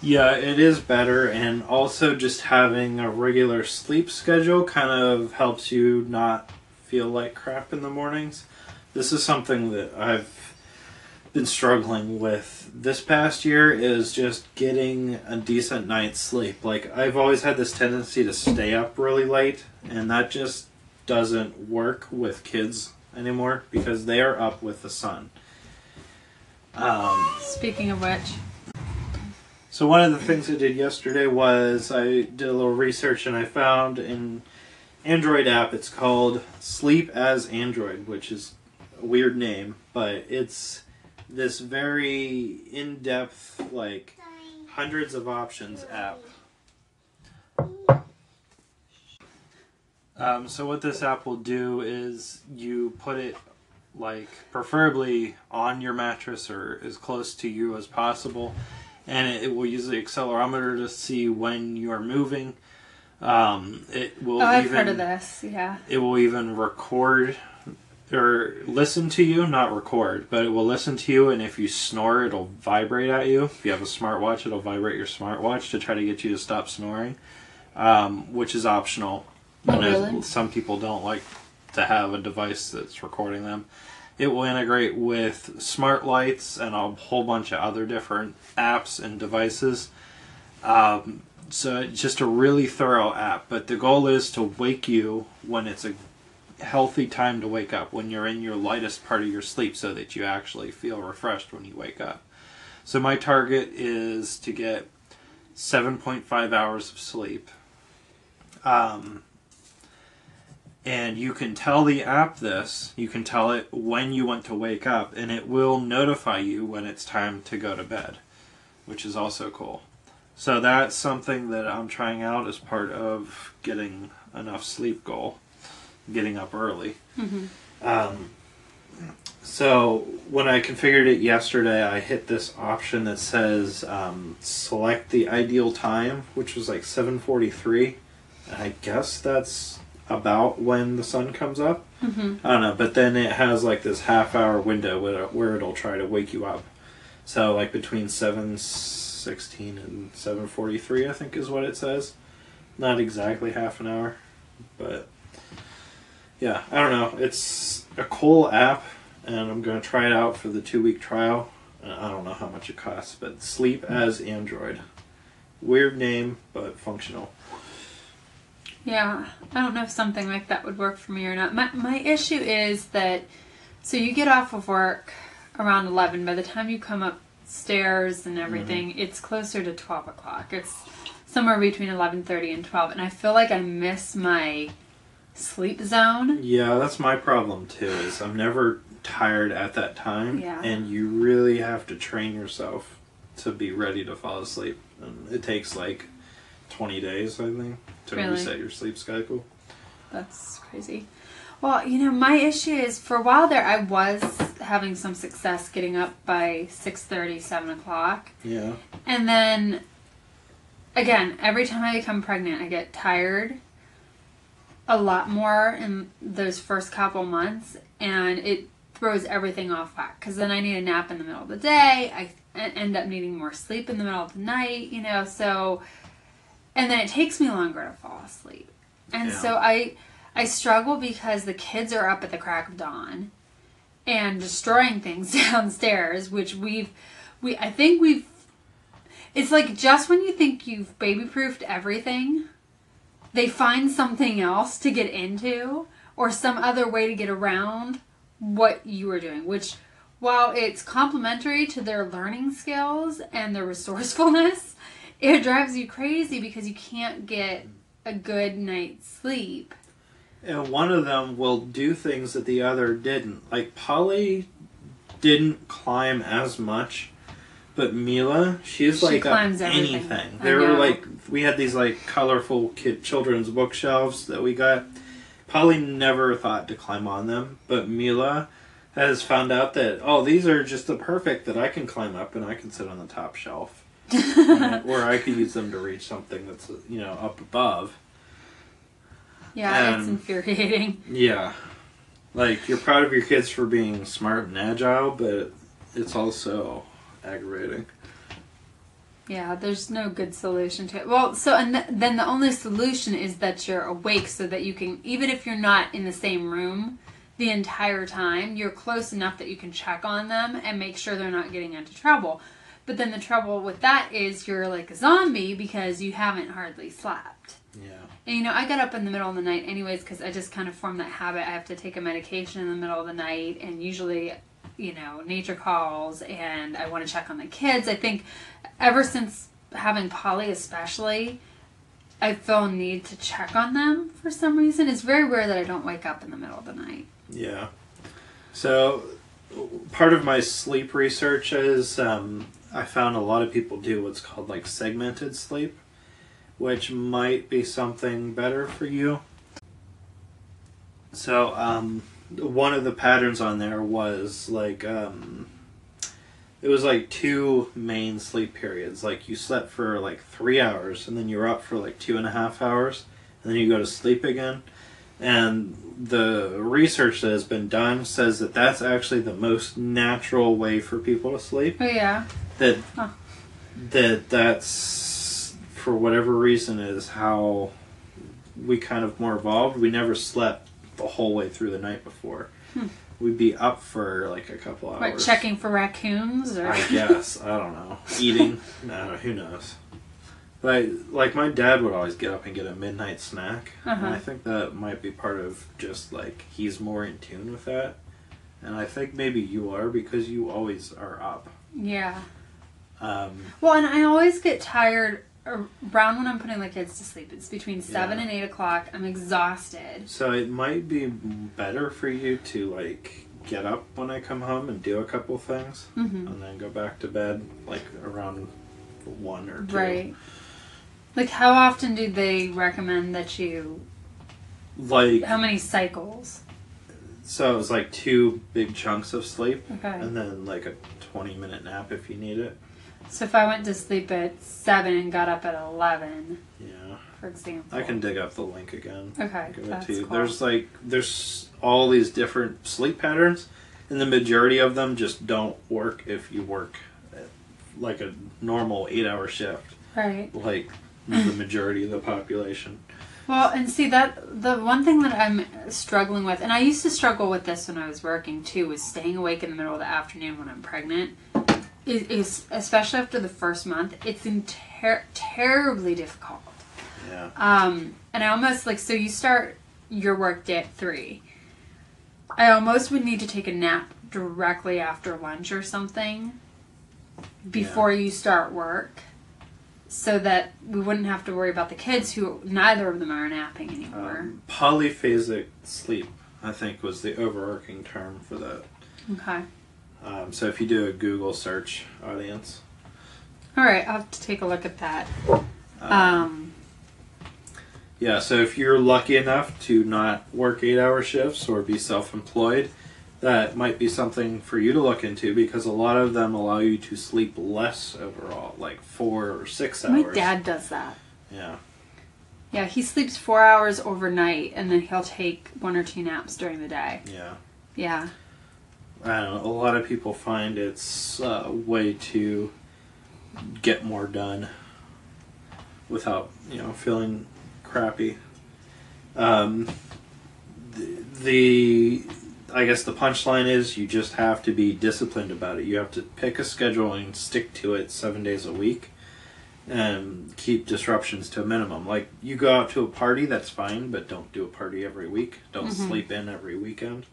Yeah, it is better, and also just having a regular sleep schedule kind of helps you not feel like crap in the mornings. This is something that I've been struggling with this past year is just getting a decent night's sleep. Like I've always had this tendency to stay up really late, and that just doesn't work with kids anymore because they are up with the sun. Um, Speaking of which, so one of the things I did yesterday was I did a little research and I found an Android app. It's called Sleep as Android, which is a weird name, but it's this very in-depth, like hundreds of options app. Um, so what this app will do is you put it like preferably on your mattress or as close to you as possible and it will use the accelerometer to see when you're moving um, it will oh, I've even heard of this. Yeah. it will even record or listen to you not record but it will listen to you and if you snore it'll vibrate at you if you have a smartwatch it'll vibrate your smartwatch to try to get you to stop snoring um, which is optional Oh, I know really? some people don't like to have a device that's recording them. It will integrate with smart lights and a whole bunch of other different apps and devices. Um, so it's just a really thorough app. But the goal is to wake you when it's a healthy time to wake up, when you're in your lightest part of your sleep, so that you actually feel refreshed when you wake up. So my target is to get 7.5 hours of sleep. Um, and you can tell the app this. You can tell it when you want to wake up, and it will notify you when it's time to go to bed, which is also cool. So that's something that I'm trying out as part of getting enough sleep goal, getting up early. Um, so when I configured it yesterday, I hit this option that says um, select the ideal time, which was like 7:43. And I guess that's about when the sun comes up. Mm-hmm. I don't know, but then it has like this half hour window where, where it'll try to wake you up. So like between 7:16 and 7:43, I think is what it says. Not exactly half an hour, but yeah, I don't know. It's a cool app, and I'm gonna try it out for the two week trial. Uh, I don't know how much it costs, but Sleep as Android. Weird name, but functional. Yeah, I don't know if something like that would work for me or not. My my issue is that so you get off of work around eleven. By the time you come upstairs and mm-hmm. everything, it's closer to twelve o'clock. It's somewhere between eleven thirty and twelve, and I feel like I miss my sleep zone. Yeah, that's my problem too. Is I'm never tired at that time, Yeah. and you really have to train yourself to be ready to fall asleep. And it takes like 20 days, I think, to Really? reset your sleep cycle. That's crazy. Well, you know, my issue is for a while there, I was having some success getting up by 6.30, 7 o'clock. Yeah. And then, again, every time I become pregnant, I get tired a lot more in those first couple months, and it throws everything off whack. Because then I need a nap in the middle of the day. I end up needing more sleep in the middle of the night, you know, so. And then it takes me longer to fall asleep. And Yeah. so I. I struggle because the kids are up at the crack of dawn and destroying things downstairs, which we've we I think we've it's like just when you think you've baby proofed everything, they find something else to get into or some other way to get around what you are doing, which while it's complementary to their learning skills and their resourcefulness, it drives you crazy because you can't get a good night's sleep. And one of them will do things that the other didn't. Like Polly didn't climb as much, but Mila, she's She like climbs everything. anything. There were like we had these like colorful kid children's bookshelves that we got. Polly never thought to climb on them, but Mila has found out that oh these are just the perfect that I can climb up and I can sit on the top shelf. And- or I could use them to reach something that's you know up above. Yeah, it's Um, infuriating. Yeah. Like, you're proud of your kids for being smart and agile, but it's also aggravating. Yeah, there's no good solution to it. Well, so and th- then the only solution is that you're awake so that you can, even if you're not in the same room the entire time, you're close enough that you can check on them and make sure they're not getting into trouble. But then the trouble with that is you're like a zombie because you haven't hardly slept. Yeah. And you know, I get up in the middle of the night anyways because I just kind of formed that habit. I have to take a medication in the middle of the night, and usually, you know, nature calls, and I want to check on the kids. I think ever since having Polly, especially, I feel need to check on them for some reason. It's very rare that I don't wake up in the middle of the night. Yeah. So, part of my sleep research is um, I found a lot of people do what's called like segmented sleep, which might be something better for you. So, um, one of the patterns on there was like, um, it was like two main sleep periods. Like, you slept for like three hours, and then you were up for like two and a half hours, and then you go to sleep again. And the research that has been done says that that's actually the most natural way for people to sleep Oh yeah, that Huh. that that's for whatever reason is how we kind of more evolved. We never slept the whole way through the night before. We'd be up for like a couple hours. what checking for raccoons or I guess I don't know. Eating, no, who knows. But like my dad would always get up and get a midnight snack, and Uh-huh. I think that might be part of just like he's more in tune with that. And I think maybe you are because you always are up. yeah. Um, Well, and I always get tired around when I'm putting the kids to sleep. It's between seven Yeah. and eight o'clock. I'm exhausted. So it might be better for you to like get up when I come home and do a couple things, hmm and then go back to bed like around one or two. Right. Like, how often do they recommend that you? Like How many cycles? so, it was like two big chunks of sleep, Okay. and then like a twenty minute nap if you need it. So if I went to sleep at seven and got up at eleven, Yeah, for example, I can dig up the link again. Okay, Give it to you. cool. There's like there's all these different sleep patterns, and the majority of them just don't work if you work at, like a normal eight hour shift. right. like the majority of the population. Well, and see that the one thing that I'm struggling with, and I used to struggle with this when I was working too, was staying awake in the middle of the afternoon when I'm pregnant. Is, is especially after the first month, it's in ter- terribly difficult. Yeah. Um, and I almost like so you start your work day at three. I almost would need to take a nap directly after lunch or something before you start work, so that we wouldn't have to worry about the kids who neither of them are napping anymore. Um, polyphasic sleep, I think, was the overarching term for that. okay. Um, so if you do a Google search, audience, All right, I'll have to take a look at that. um, Um, yeah. So if you're lucky enough to not work eight-hour shifts or be self-employed, that might be something for you to look into because a lot of them allow you to sleep less overall, like four or six hours. my dad does that. Yeah. Yeah, he sleeps four hours overnight, and then he'll take one or two naps during the day. Yeah. Yeah. I don't know. A lot of people find it's a way to get more done without, you know, feeling crappy. Um, the, the I guess the punchline is you just have to be disciplined about it. You have to pick a schedule and stick to it seven days a week and keep disruptions to a minimum. Like you go out to a party, that's fine, but don't do a party every week. Don't Mhm. sleep in every weekend.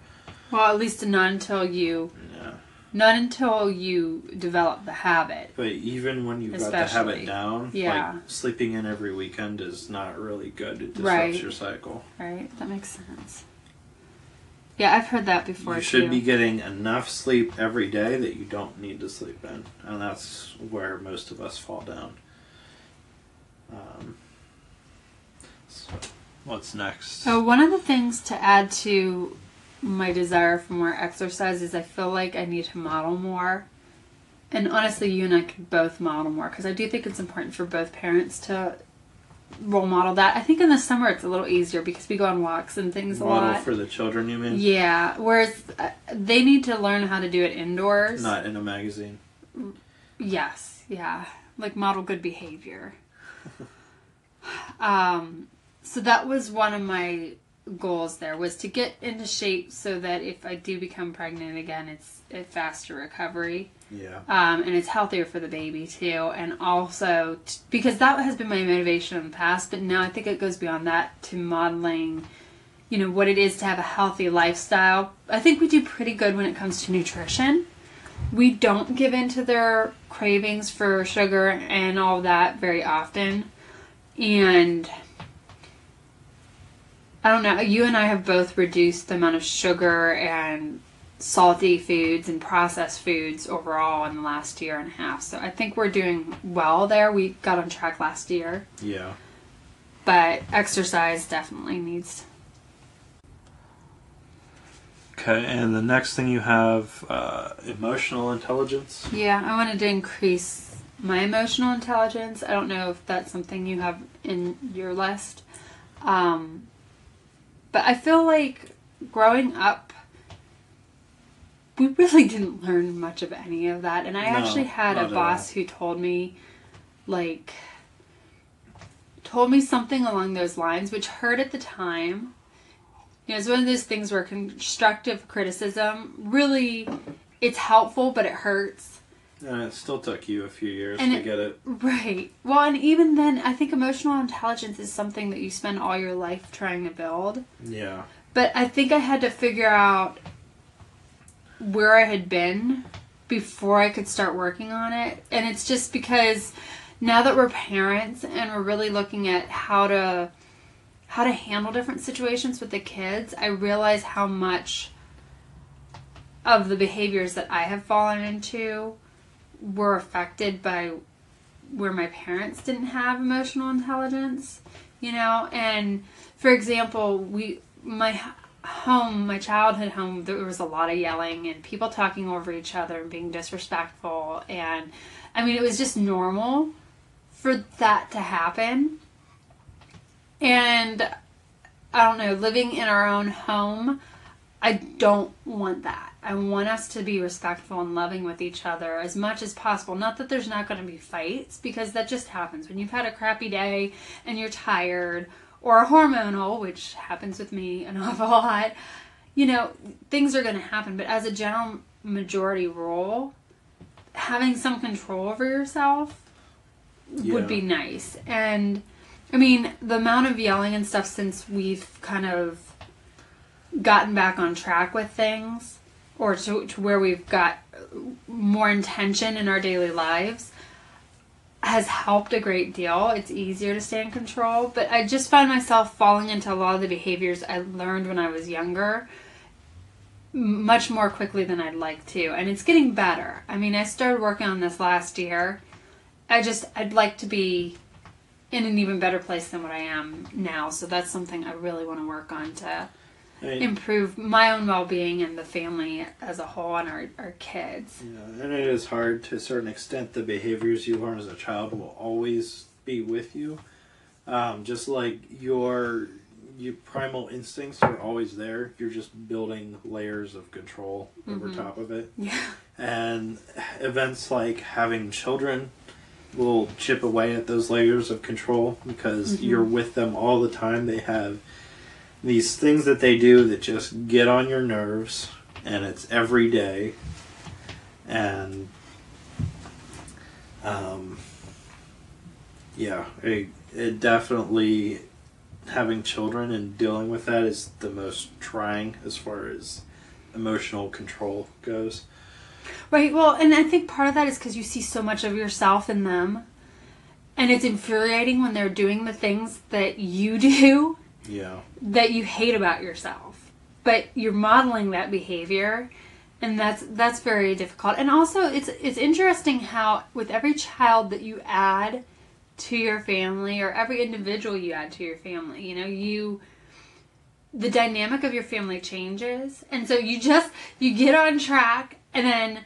Well, at least not until you Yeah. not until you develop the habit. But even when you've got the Especially. habit down, Yeah. like sleeping in every weekend is not really good. It disrupts Right. your cycle. Right? That makes sense. Yeah, I've heard that before you should too. be getting enough sleep every day that you don't need to sleep in, and that's where most of us fall down. Um, so what's next? So one of the things to add to my desire for more exercise is I feel like I need to model more. And honestly, you and I could both model more because I do think it's important for both parents to role model that. I think in the summer it's a little easier because we go on walks and things a Model lot. for the children, you mean? yeah, whereas uh, they need to learn how to do it indoors. Not in a magazine. Yes, yeah. Like model good behavior. um so that was one of my goals there was to get into shape so that if I do become pregnant again it's a faster recovery. Yeah. Um, and it's healthier for the baby too, and also t- because that has been my motivation in the past, but now I think it goes beyond that to modeling, you know, what it is to have a healthy lifestyle. I think we do pretty good when it comes to nutrition. We don't give in to their cravings for sugar and all that very often, and I don't know. You and I have both reduced the amount of sugar and salty foods and processed foods overall in the last year and a half. So I think we're doing well there. We got on track last year, Yeah. but exercise definitely needs. Okay, and the next thing you have uh, emotional intelligence. Yeah, I wanted to increase my emotional intelligence. I don't know if that's something you have in your list. Um, but I feel like growing up, we really didn't learn much of any of that. And I No, actually had a boss who told me, like, told me something along those lines, which hurt at the time. You know, it's one of those things where constructive criticism really, it's helpful, but it hurts. And it still took you a few years And to it- get it. Right. Well, and even then, I think emotional intelligence is something that you spend all your life trying to build. Yeah. But I think I had to figure out where I had been before I could start working on it. And it's just because now that we're parents and we're really looking at how to how to handle different situations with the kids, I realize how much of the behaviors that I have fallen into were affected by where my parents didn't have emotional intelligence, you know, and for example, we my home, my childhood home, there was a lot of yelling and people talking over each other and being disrespectful and I mean, it was just normal for that to happen. And I don't know, living in our own home, I don't want that. I want us to be respectful and loving with each other as much as possible. Not that there's not going to be fights, because that just happens. When you've had a crappy day and you're tired, or hormonal, which happens with me an awful lot, you know, things are going to happen. But as a general majority rule, having some control over yourself Yeah. would be nice. And I mean, the amount of yelling and stuff since we've kind of gotten back on track with things or to, to where we've got more intention in our daily lives has helped a great deal. It's easier to stay in control, but I just find myself falling into a lot of the behaviors I learned when I was younger much more quickly than I'd like to, and it's getting better. I mean, I started working on this last year. I just I'd like to be in an even better place than what I am now. So that's something I really want to work on to Mean, improve my own well-being and the family as a whole and our, our kids. yeah, and it is hard to a certain extent. The behaviors you learn as a child will always be with you. Um, just like your your primal instincts are always there. You're just building layers of control over Mhm. top of it. Yeah. and events like having children will chip away at those layers of control because Mhm. you're with them all the time they have these things that they do that just get on your nerves and it's every day and um, yeah it, it definitely having children and dealing with that is the most trying as far as emotional control goes Right. Well, and I think part of that is because you see so much of yourself in them. And it's infuriating when they're doing the things that you do yeah that you hate about yourself. But you're modeling that behavior and that's that's very difficult. And also it's it's interesting how with every child that you add to your family or every individual you add to your family, you know, you the dynamic of your family changes. And so you just you get on track and then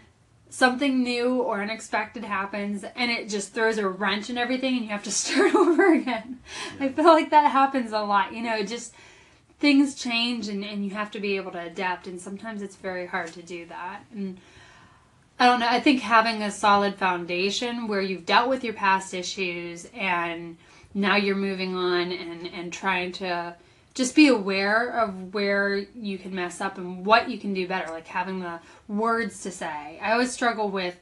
something new or unexpected happens and it just throws a wrench in everything and you have to start over again. I feel like that happens a lot. You know, just things change and, and you have to be able to adapt and sometimes it's very hard to do that. And I don't know. I think having a solid foundation where you've dealt with your past issues and now you're moving on and, and trying to just be aware of where you can mess up and what you can do better, like having the words to say. I always struggle with,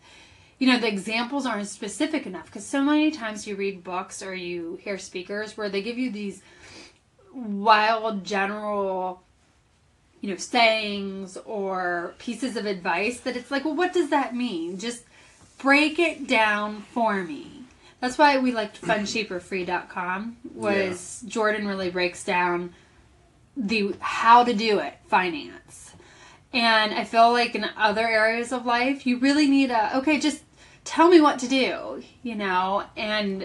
you know, the examples aren't specific enough because so many times you read books or you hear speakers where they give you these wild general you know sayings or pieces of advice that it's like well what does that mean? Just break it down for me. That's why we liked funcheaporfree.com was jordan really breaks down the how to do it finance and i feel like in other areas of life you really need a okay just tell me what to do you know and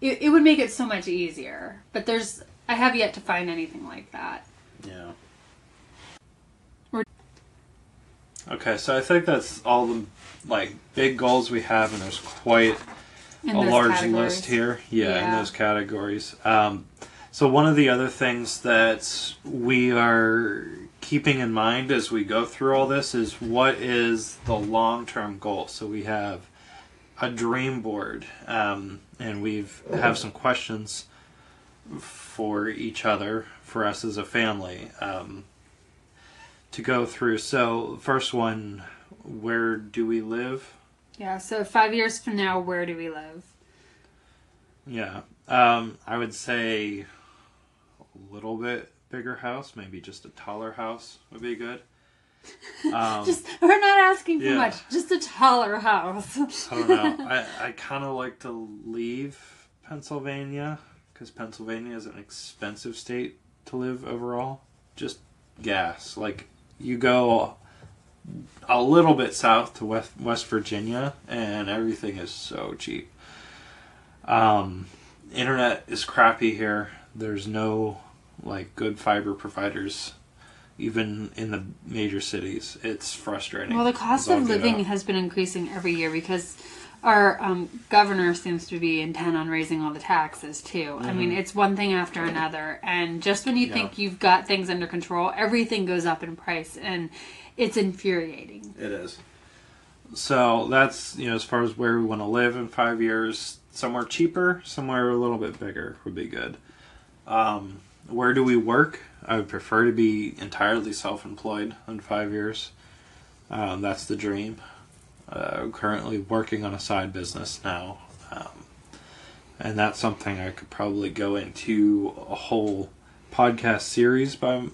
it, it would make it so much easier but there's i have yet to find anything like that Yeah. Okay, so I think that's all the like big goals we have, and there's quite in a large categories. list here. Yeah, in those categories. Um, so one of the other things that we are keeping in mind as we go through all this is what is the long-term goal. So we have a dream board, um, and we've have some questions for each other, for us as a family, um, to go through. So first one, where do we live? Yeah, so five years from now, where do we live? Yeah. Um, I would say little bit bigger house, maybe just a taller house would be good. Um, Just we're not asking for yeah. much, just a taller house. I don't know. I, I kind of like to leave Pennsylvania because Pennsylvania is an expensive state to live overall. Just gas. Like, you go a little bit south to West, West Virginia, and everything is so cheap. Um, internet is crappy here. There's no like good fiber providers, even in the major cities. It's frustrating. well, the cost of living has been increasing every year because our um, governor seems to be intent on raising all the taxes too. I mean, it's one thing after another, and just when you Yeah. think you've got things under control, everything goes up in price, and it's infuriating. It is. So that's you know as far as where we want to live in five years, somewhere cheaper, somewhere a little bit bigger would be good. Um, where do we work? I would prefer to be entirely self-employed in five years. Um, that's the dream. Uh, currently working on a side business now, um, and that's something I could probably go into a whole podcast series by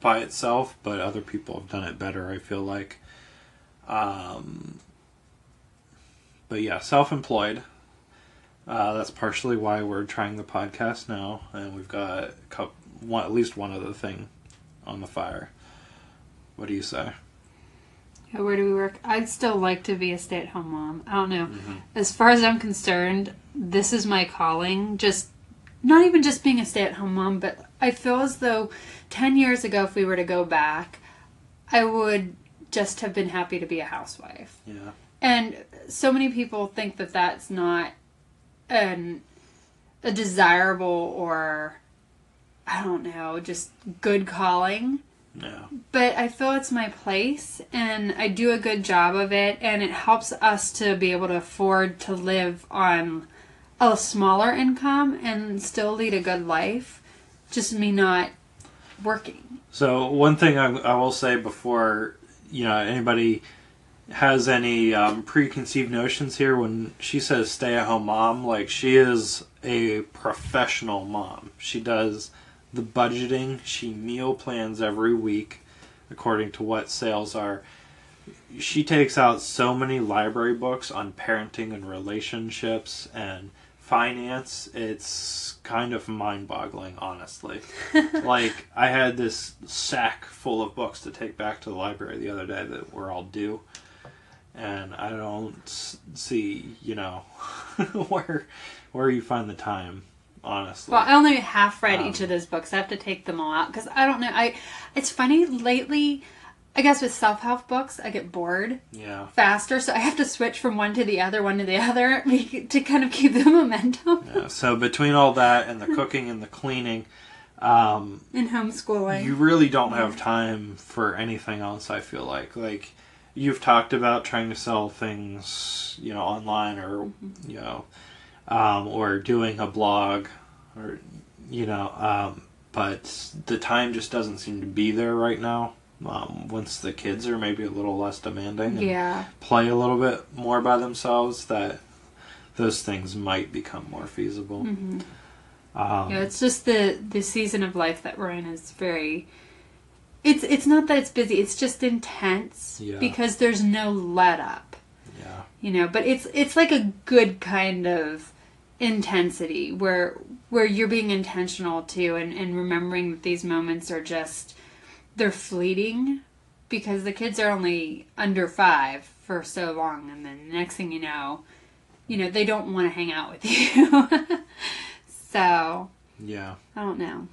by itself. But other people have done it better. I feel like. Um, but yeah, self-employed. Uh, that's partially why we're trying the podcast now, and we've got a couple, one, at least one other thing on the fire. What do you say? Yeah, Where do we work? I'd still like to be a stay at home mom. I don't know. Mm-hmm. As far as I'm concerned, this is my calling. Just not even just being a stay at home mom, but I feel as though 10 years ago, if we were to go back, I would just have been happy to be a housewife. Yeah. And so many people think that that's not an a desirable or I don't know, just good calling Yeah. but I feel it's my place and I do a good job of it and it helps us to be able to afford to live on a smaller income and still lead a good life. Just me not working. So one thing I, I will say before you know anybody has any um, preconceived notions here, when she says stay-at-home mom, like she is a professional mom. She does the budgeting. She meal plans every week according to what sales are. She takes out so many library books on parenting and relationships and finance. It's kind of mind-boggling, honestly like I had this sack full of books to take back to the library the other day that were all due, and I don't see, you know, where where you find the time, honestly. Well, I only half read Um, each of those books. I have to take them all out because I don't know. I it's funny lately. I guess with self help books, I get bored yeah, faster, so I have to switch from one to the other, one to the other to kind of keep the momentum yeah. So between all that and the cooking and the cleaning, um, in homeschooling. you really don't have time for anything else. I feel like like you've talked about trying to sell things, you know, online or you know, um, or doing a blog, or you know, um, but the time just doesn't seem to be there right now. Um, once the kids are maybe a little less demanding, and Yeah. play a little bit more by themselves, that those things might become more feasible. hmm Um, Yeah, it's just the the season of life that we're in is very. It's it's not that it's busy. It's just intense Yeah. because there's no let up. yeah, you know but it's it's like a good kind of intensity where where you're being intentional too and and remembering that these moments are just they're fleeting because the kids are only under five for so long and then the next thing you know you know they don't want to hang out with you so yeah. i don't know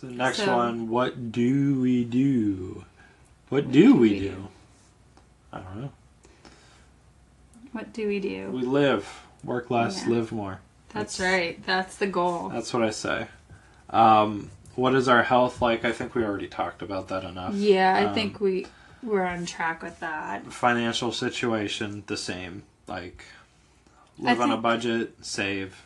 So the next So- one, what do we do? What do we do? I don't know. what do we do We live, work less, Yeah. live more. that's That's- right that's the goal That's what I say. Um, what is our health like? I think we already talked about that enough. yeah i Um, think we we're on track with that Financial situation, the same. Like, live on a budget, save.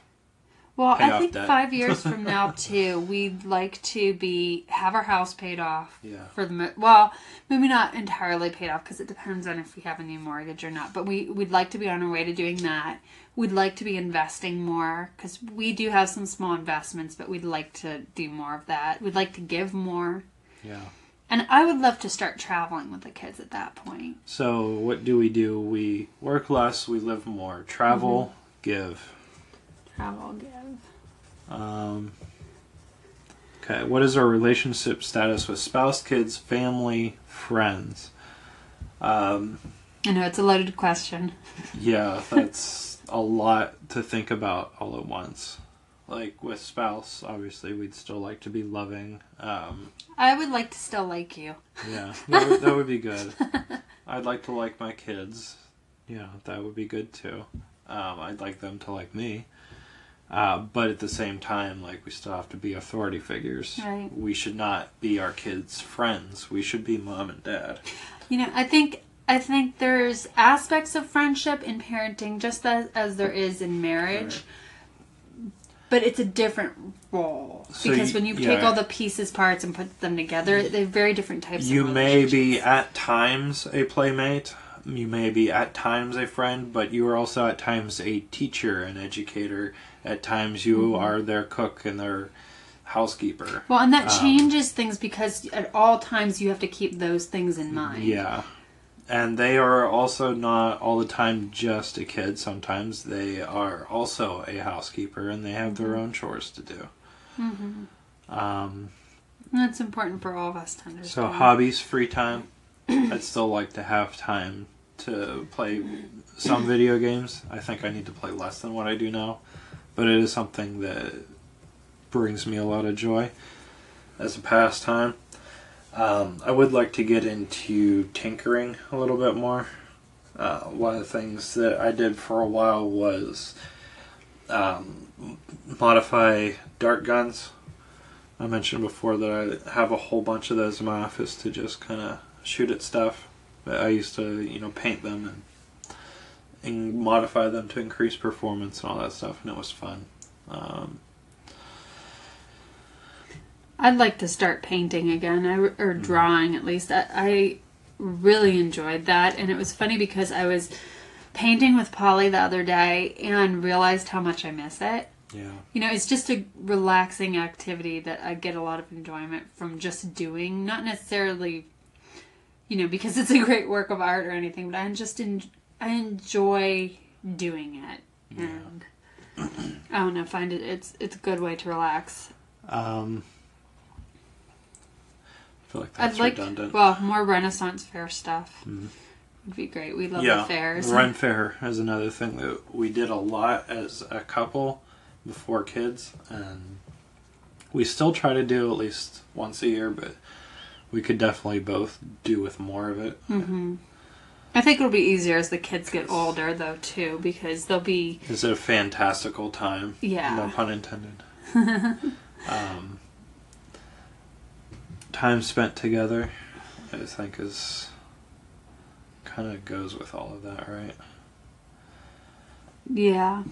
Well, I think debt. five years from now too, we'd like to be have our house paid off. Yeah. For the well, maybe not entirely paid off because it depends on if we have a new mortgage or not. But we we'd like to be on our way to doing that. We'd like to be investing more because we do have some small investments, but we'd like to do more of that. We'd like to give more, Yeah. and I would love to start traveling with the kids at that point. So, what do we do? We work less, we live more. Travel, mm-hmm. give. Travel, give. Um, okay, what is our relationship status with spouse, kids, family, friends? Um, I know it's a loaded question. yeah, that's a lot to think about all at once. Like with spouse, obviously, we'd still like to be loving. Um, I would like to still like you. yeah, that would, that would be good. I'd like to like my kids. Yeah, that would be good too. Um, I'd like them to like me. Uh, but at the same time, like we still have to be authority figures. Right. We should not be our kids' friends. We should be mom and dad. You know, I think I think there's aspects of friendship in parenting just as, as there is in marriage. But it's a different role So because you- when you take all the pieces parts and put them together, they're very different types You may be at times a playmate. You may be at times a friend, but you are also at times a teacher, an educator. At times, you Mm-hmm. are their cook and their housekeeper. Well, and that um, changes things because at all times you have to keep those things in mind. Yeah. And they are also not all the time just a kid. Sometimes they are also a housekeeper and they have their own chores to do. Mm-hmm. Um, that's important for all of us to understand. so, hobbies, free time. I'd still like to have time to play some video games. I think I need to play less than what I do now. But it is something that brings me a lot of joy as a pastime. Um, I would like to get into tinkering a little bit more. Uh, one of the things that I did for a while was um, modify dart guns. I mentioned before that I have a whole bunch of those in my office to just kind of shoot at stuff. But I used to, you know, paint them and and modify them to increase performance and all that stuff, and it was fun. Um, I'd like to start painting again, I, Mm-hmm. or drawing at least. I, I really enjoyed that, and it was funny because I was painting with Polly the other day and realized how much I miss it. yeah, You know, it's just a relaxing activity that I get a lot of enjoyment from just doing, not necessarily, you know, because it's a great work of art or anything, but I'm just en- I enjoy doing it, and I don't know, find it it's it's a good way to relax. um, I feel like that's I'd like redundant. well more Renaissance fair stuff Mhm. would be great. We love yeah, the fairs. Ren fair is another thing that we did a lot as a couple before kids, and we still try to do at least once a year, but we could definitely both do with more of it. hmm I think it'll be easier as the kids get older though too because they'll be It's a fantastical time. Yeah. No pun intended. um, time spent together I think is kind of goes with all of that, right? Yeah.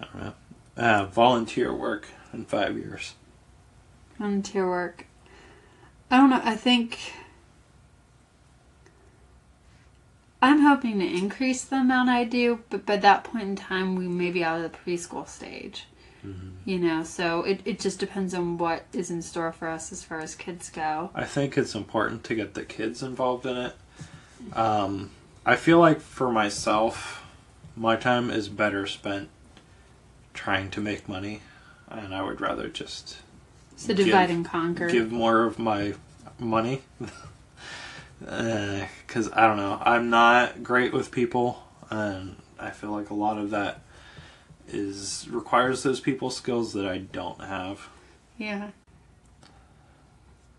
I don't know. Uh, volunteer work in five years. Volunteer work. I don't know. I think I'm hoping to increase the amount I do, but by that point in time, we may be out of the preschool stage. You know, so it, it just depends on what is in store for us as far as kids go. I think it's important to get the kids involved in it. Um, I feel like for myself, my time is better spent trying to make money, and I would rather just So Give- divide and conquer. give more of my money. Because I don't know, I'm not great with people, and I feel like a lot of that is requires those people skills that I don't have. Yeah.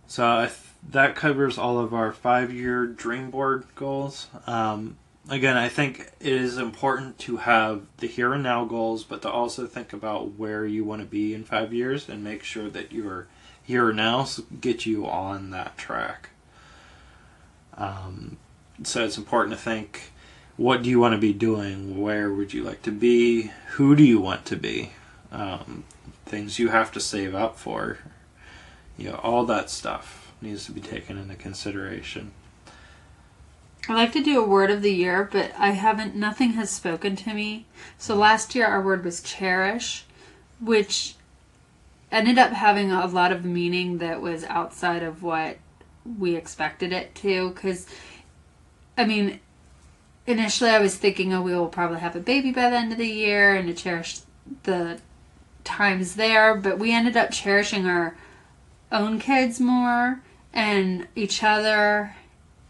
So I th- that covers all of our five-year dream board goals. Um, again, I think it is important to have the here and now goals, but to also think about where you want to be in five years and make sure that your here and now get you on that track. Um, so it's important to think what do you want to be doing? Where would you like to be? Who do you want to be? Um, things you have to save up for. You know all that stuff needs to be taken into consideration. I like to do a word of the year, but I haven't, nothing has spoken to me. So last year our word was cherish, which ended up having a lot of meaning that was outside of what we expected it to. Because, I mean, initially I was thinking, oh, we will probably have a baby by the end of the year and to cherish the times there, but we ended up cherishing our own kids more and each other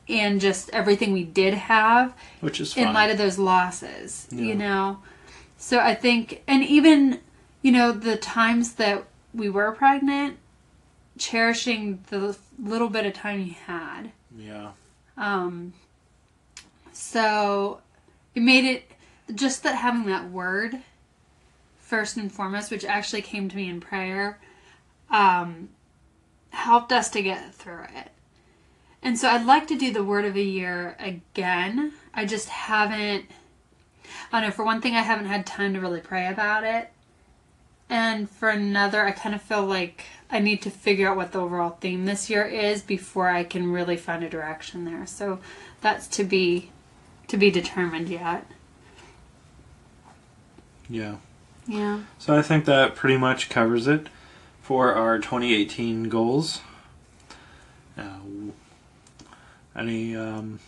and just everything we did have which is fine in light of those losses, Yeah. you know. So I think, and even, you know, the times that we were pregnant, cherishing the little bit of time you had. yeah Um, so it made it just that having that word first and foremost, which actually came to me in prayer, um, helped us to get through it. And so I'd like to do the word of the year again. I just haven't. I don't know. For one thing, I haven't had time to really pray about it. And for another, I kind of feel like I need to figure out what the overall theme this year is before I can really find a direction there. So that's to be to be determined yet. yeah Yeah. so i think that pretty much covers it for our 2018 goals uh, any um,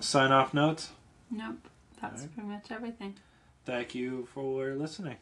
sign off notes Nope. That's Alright. pretty much everything. thank you for listening